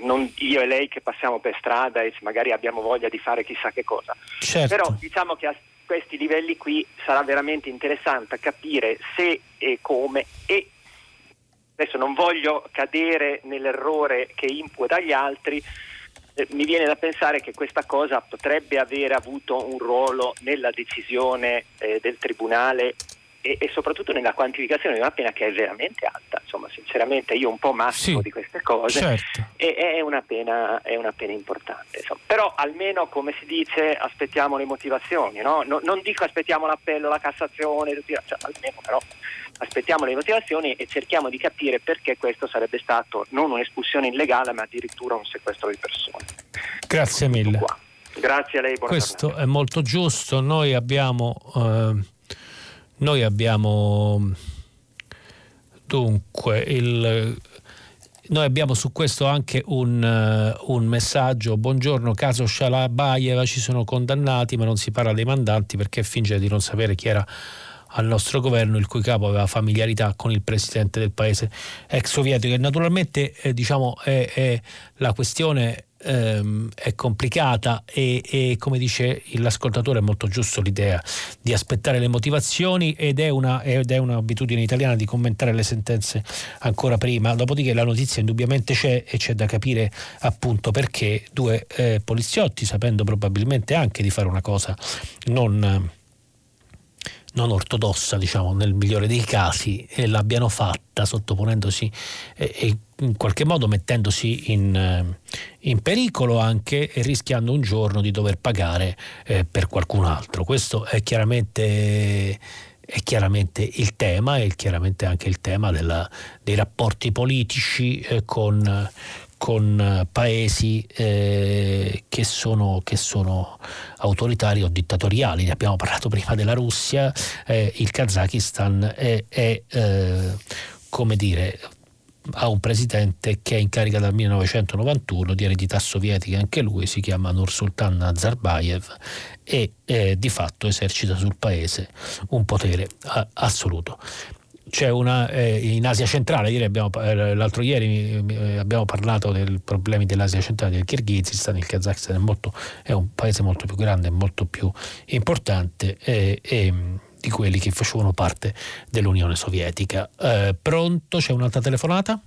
non, io e lei che passiamo per strada e magari abbiamo voglia di fare chissà che cosa. Certo. Però diciamo che a questi livelli qui sarà veramente interessante capire se e come e adesso non voglio cadere nell'errore che imputa agli altri eh, mi viene da pensare che questa cosa potrebbe avere avuto un ruolo nella decisione eh, del Tribunale e, e, soprattutto nella quantificazione di una pena che è veramente alta. Insomma, sinceramente io un po' massimo sì, di queste cose certo. e è una pena, è una pena importante. Insomma. Però almeno, come si dice, aspettiamo le motivazioni. No? No, non dico aspettiamo l'appello, la Cassazione, cioè, almeno però aspettiamo le motivazioni e cerchiamo di capire perché questo sarebbe stato non un'espulsione illegale ma addirittura un sequestro di persone. Grazie mille. Grazie a lei. Questo è molto giusto. Noi abbiamo, eh, noi abbiamo dunque il noi abbiamo su questo anche un, uh, un, messaggio. Buongiorno, caso Shalabayeva, ci sono condannati, ma non si parla dei mandanti perché finge di non sapere chi era al nostro governo, il cui capo aveva familiarità con il presidente del paese ex sovietico. E naturalmente eh, diciamo, è, è la questione ehm, è complicata e, e, come dice l'ascoltatore è molto giusto l'idea di aspettare le motivazioni ed è, una, ed è un'abitudine italiana di commentare le sentenze ancora prima, dopodiché la notizia indubbiamente c'è e c'è da capire appunto perché due eh, poliziotti, sapendo probabilmente anche di fare una cosa non non ortodossa, diciamo, nel migliore dei casi, e l'abbiano fatta sottoponendosi e, e in qualche modo mettendosi in, eh, in, pericolo anche e rischiando un giorno di dover pagare eh, per qualcun altro. Questo è chiaramente è chiaramente il tema e chiaramente anche il tema della, dei rapporti politici eh, con, con eh, paesi eh, che, sono, che, sono, autoritari o dittatoriali. Ne abbiamo parlato prima della Russia, eh, il Kazakistan è, è eh, come dire, ha un presidente che è in carica dal 1991 di eredità sovietica anche lui, si chiama Nursultan Nazarbayev e eh, di fatto esercita sul paese un potere a, assoluto c'è una eh, in Asia centrale, ieri abbiamo, eh, l'altro ieri eh, abbiamo parlato dei problemi dell'Asia centrale, del Kirghizistan, il Kazakistan è, molto, è un paese molto più grande, molto più importante e, e di quelli che facevano parte dell'Unione Sovietica. Eh, pronto? C'è un'altra telefonata?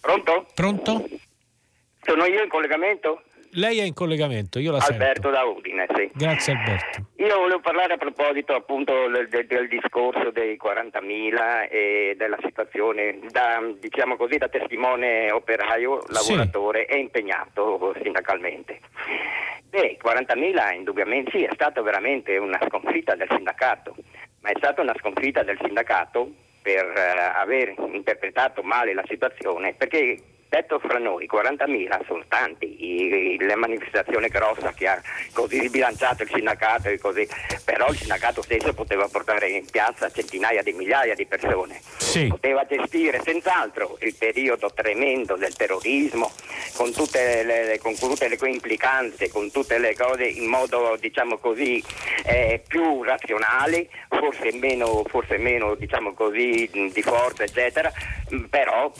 Pronto? Pronto? Sono io in collegamento? Lei è in collegamento, io la Alberto sento. da Udine, sì. Grazie Alberto. Io volevo parlare a proposito appunto del, del, del discorso dei 40.000 e della situazione, da, diciamo così, da testimone operaio, lavoratore sì. e impegnato sindacalmente. Beh, 40.000 indubbiamente sì, è stata veramente una sconfitta del sindacato, ma è stata una sconfitta del sindacato per uh, aver interpretato male la situazione, perché detto fra noi, 40.000 sono tanti, la manifestazione grossa che ha così ribilanciato il sindacato e così, però il sindacato stesso poteva portare in piazza centinaia di migliaia di persone, sì. poteva gestire senz'altro il periodo tremendo del terrorismo con tutte le, con tutte le implicanze, con tutte le cose in modo diciamo così eh, più razionale, forse meno, forse meno diciamo così, di forza eccetera, però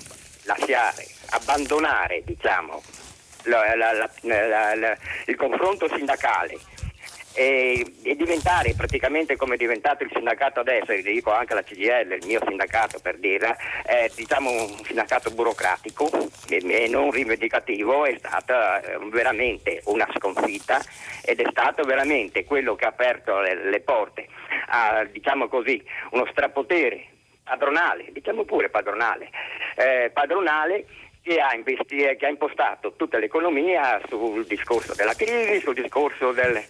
lasciare, abbandonare diciamo, la, la, la, il confronto sindacale e, e, diventare praticamente come è diventato il sindacato adesso, e dico anche la CGL, il mio sindacato per dirla, è diciamo un sindacato burocratico e, e non rivendicativo, è stata eh, veramente una sconfitta ed è stato veramente quello che ha aperto le, le porte a diciamo così, uno strapotere padronale, diciamo pure padronale, eh, padronale che ha, investi- che ha, impostato tutta l'economia sul discorso della crisi, sul discorso del,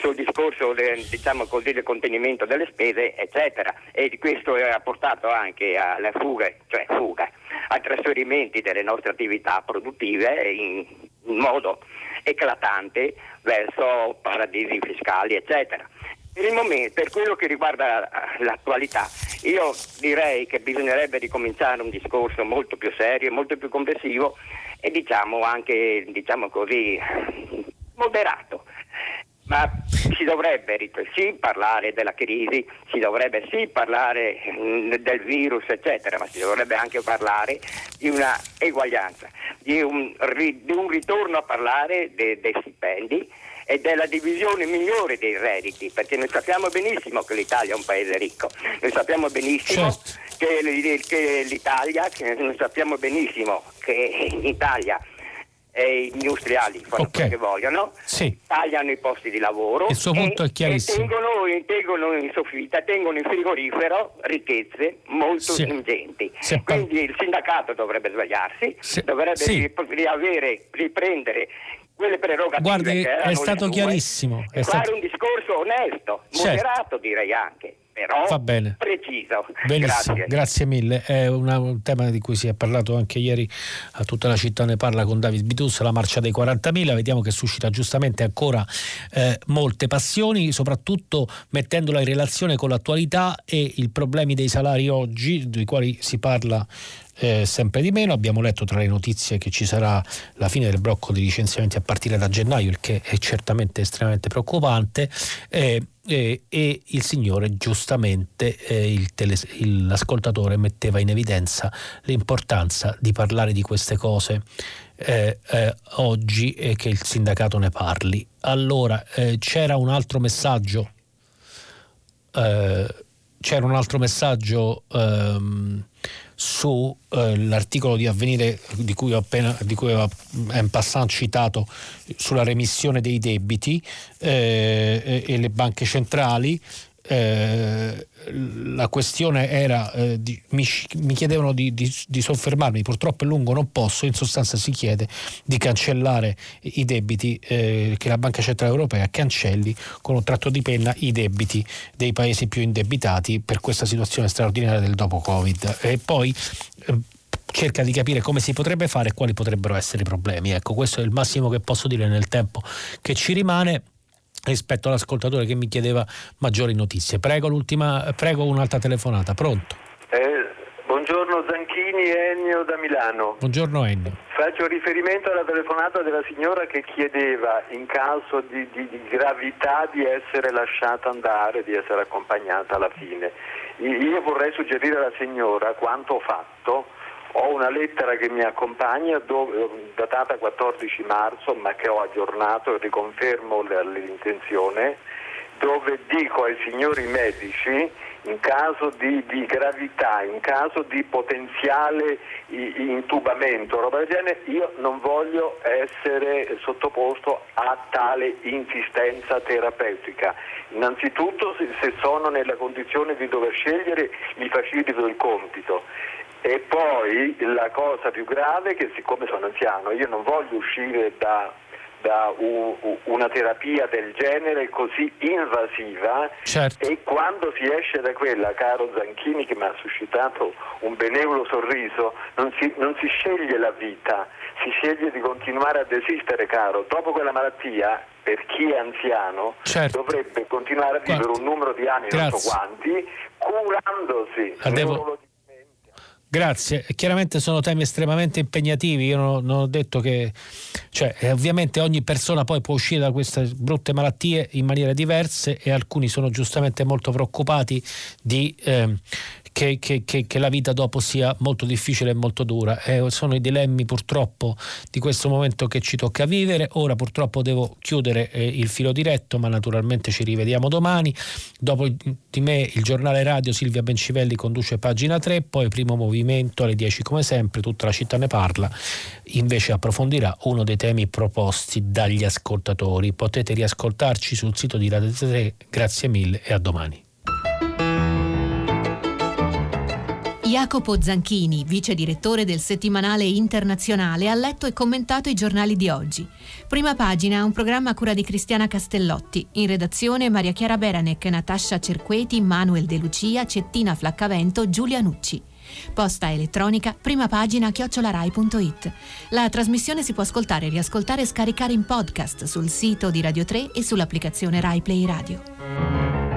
sul discorso del, diciamo così, del contenimento delle spese, eccetera. E questo ha portato anche alla fuga, cioè fuga, ai trasferimenti delle nostre attività produttive in, in modo eclatante verso paradisi fiscali, eccetera. Per il momento, per quello che riguarda eh, l'attualità, io direi che bisognerebbe ricominciare un discorso molto più serio, molto più complessivo e diciamo anche, diciamo così, moderato. Ma si dovrebbe sì parlare della crisi, si dovrebbe sì parlare mm, del virus, eccetera, ma si dovrebbe anche parlare di una eguaglianza, di un, di un ritorno a parlare de, dei stipendi e della divisione migliore dei redditi, perché noi sappiamo benissimo che l'Italia è un paese ricco, noi sappiamo benissimo certo. che, che, l'Italia, che noi sappiamo benissimo che in Italia e gli industriali fanno okay. quello che vogliono, sì. tagliano i posti di lavoro il suo punto e, è tengono, tengono, in soffitta, tengono in frigorifero ricchezze molto sì. ingenti. Sì. Quindi il sindacato dovrebbe svegliarsi, dovrebbe riavere, riprendere quelle prerogative Guardi, è stato chiarissimo. È fare stato... un discorso onesto, certo. moderato direi anche però Va bene. preciso. Benissimo, grazie. grazie mille. È una, un tema di cui si è parlato anche ieri a tutta la città ne parla con David Bitus, la marcia dei 40.000, vediamo che suscita giustamente ancora eh, molte passioni, soprattutto mettendola in relazione con l'attualità e i problemi dei salari oggi, dei quali si parla eh, sempre di meno. Abbiamo letto tra le notizie che ci sarà la fine del blocco di licenziamenti a partire da gennaio, il che è certamente estremamente preoccupante. Eh, eh, e il signore giustamente, eh, il tele, il, l'ascoltatore metteva in evidenza l'importanza di parlare di queste cose eh, eh oggi e che il sindacato ne parli. Allora, eh, c'era un altro messaggio. Eh, c'era un altro messaggio ehm, sull'articolo eh, di Avvenire di cui ho appena di cui ho in passant citato sulla remissione dei debiti eh, e le banche centrali eh, la questione era, eh, di, mi, mi, chiedevano di, di, di, soffermarmi, purtroppo è lungo, non posso, in sostanza si chiede di cancellare i debiti, eh, che la Banca Centrale Europea cancelli con un tratto di penna i debiti dei paesi più indebitati per questa situazione straordinaria del dopo Covid. E poi eh, cerca di capire come si potrebbe fare e quali potrebbero essere i problemi. Ecco, questo è il massimo che posso dire nel tempo che ci rimane rispetto all'ascoltatore che mi chiedeva maggiori notizie. Prego, prego un'altra telefonata. Pronto? Eh, buongiorno Zanchini, Ennio da Milano. Buongiorno Ennio. Faccio riferimento alla telefonata della signora che chiedeva in caso di, di, di gravità di essere lasciata andare, di essere accompagnata alla fine. Io vorrei suggerire alla signora quanto ho fatto ho una lettera che mi accompagna dove, datata 14 marzo ma che ho aggiornato e riconfermo l'intenzione dove dico ai signori medici in caso di, di gravità, in caso di potenziale intubamento, roba del genere, io non voglio essere sottoposto a tale insistenza terapeutica. Innanzitutto se sono nella condizione di dover scegliere mi facilito il compito e poi la cosa più grave è che siccome sono anziano io non voglio uscire da, da u, u, una terapia del genere così invasiva certo. e quando si esce da quella, caro Zanchini che mi ha suscitato un benevolo sorriso, non si, non si sceglie la vita, si sceglie di continuare a desistere, caro. Dopo quella malattia, per chi è anziano, certo. dovrebbe continuare a vivere Quanti? un numero di anni, Grazie. non so quanti, curandosi. La devo... Grazie, chiaramente sono temi estremamente impegnativi, io non, non ho detto che, cioè, eh, ovviamente ogni persona poi può uscire da queste brutte malattie in maniere diverse e alcuni sono giustamente molto preoccupati di eh, che, che, che, che, la vita dopo sia molto difficile e molto dura. Eh, sono i dilemmi purtroppo di questo momento che ci tocca vivere. Ora purtroppo devo chiudere eh, il filo diretto, ma naturalmente ci rivediamo domani. Dopo di me il giornale radio Silvia Bencivelli conduce pagina 3, poi primo movimento alle 10 come sempre, tutta la città ne parla. Invece approfondirà uno dei temi proposti dagli ascoltatori. Potete riascoltarci sul sito di Radio 3. Grazie mille e a domani. Jacopo Zanchini, vice direttore del settimanale internazionale, ha letto e commentato i giornali di oggi. Prima pagina, un programma a cura di Cristiana Castellotti. In redazione Maria Chiara Beranec, Natascia Cerqueti, Manuel De Lucia, Cettina Flaccavento, Giulia Nucci. Posta elettronica, prima pagina chiocciolarai.it. La trasmissione si può ascoltare, riascoltare e scaricare in podcast sul sito di Radio 3 e sull'applicazione Rai Play Radio.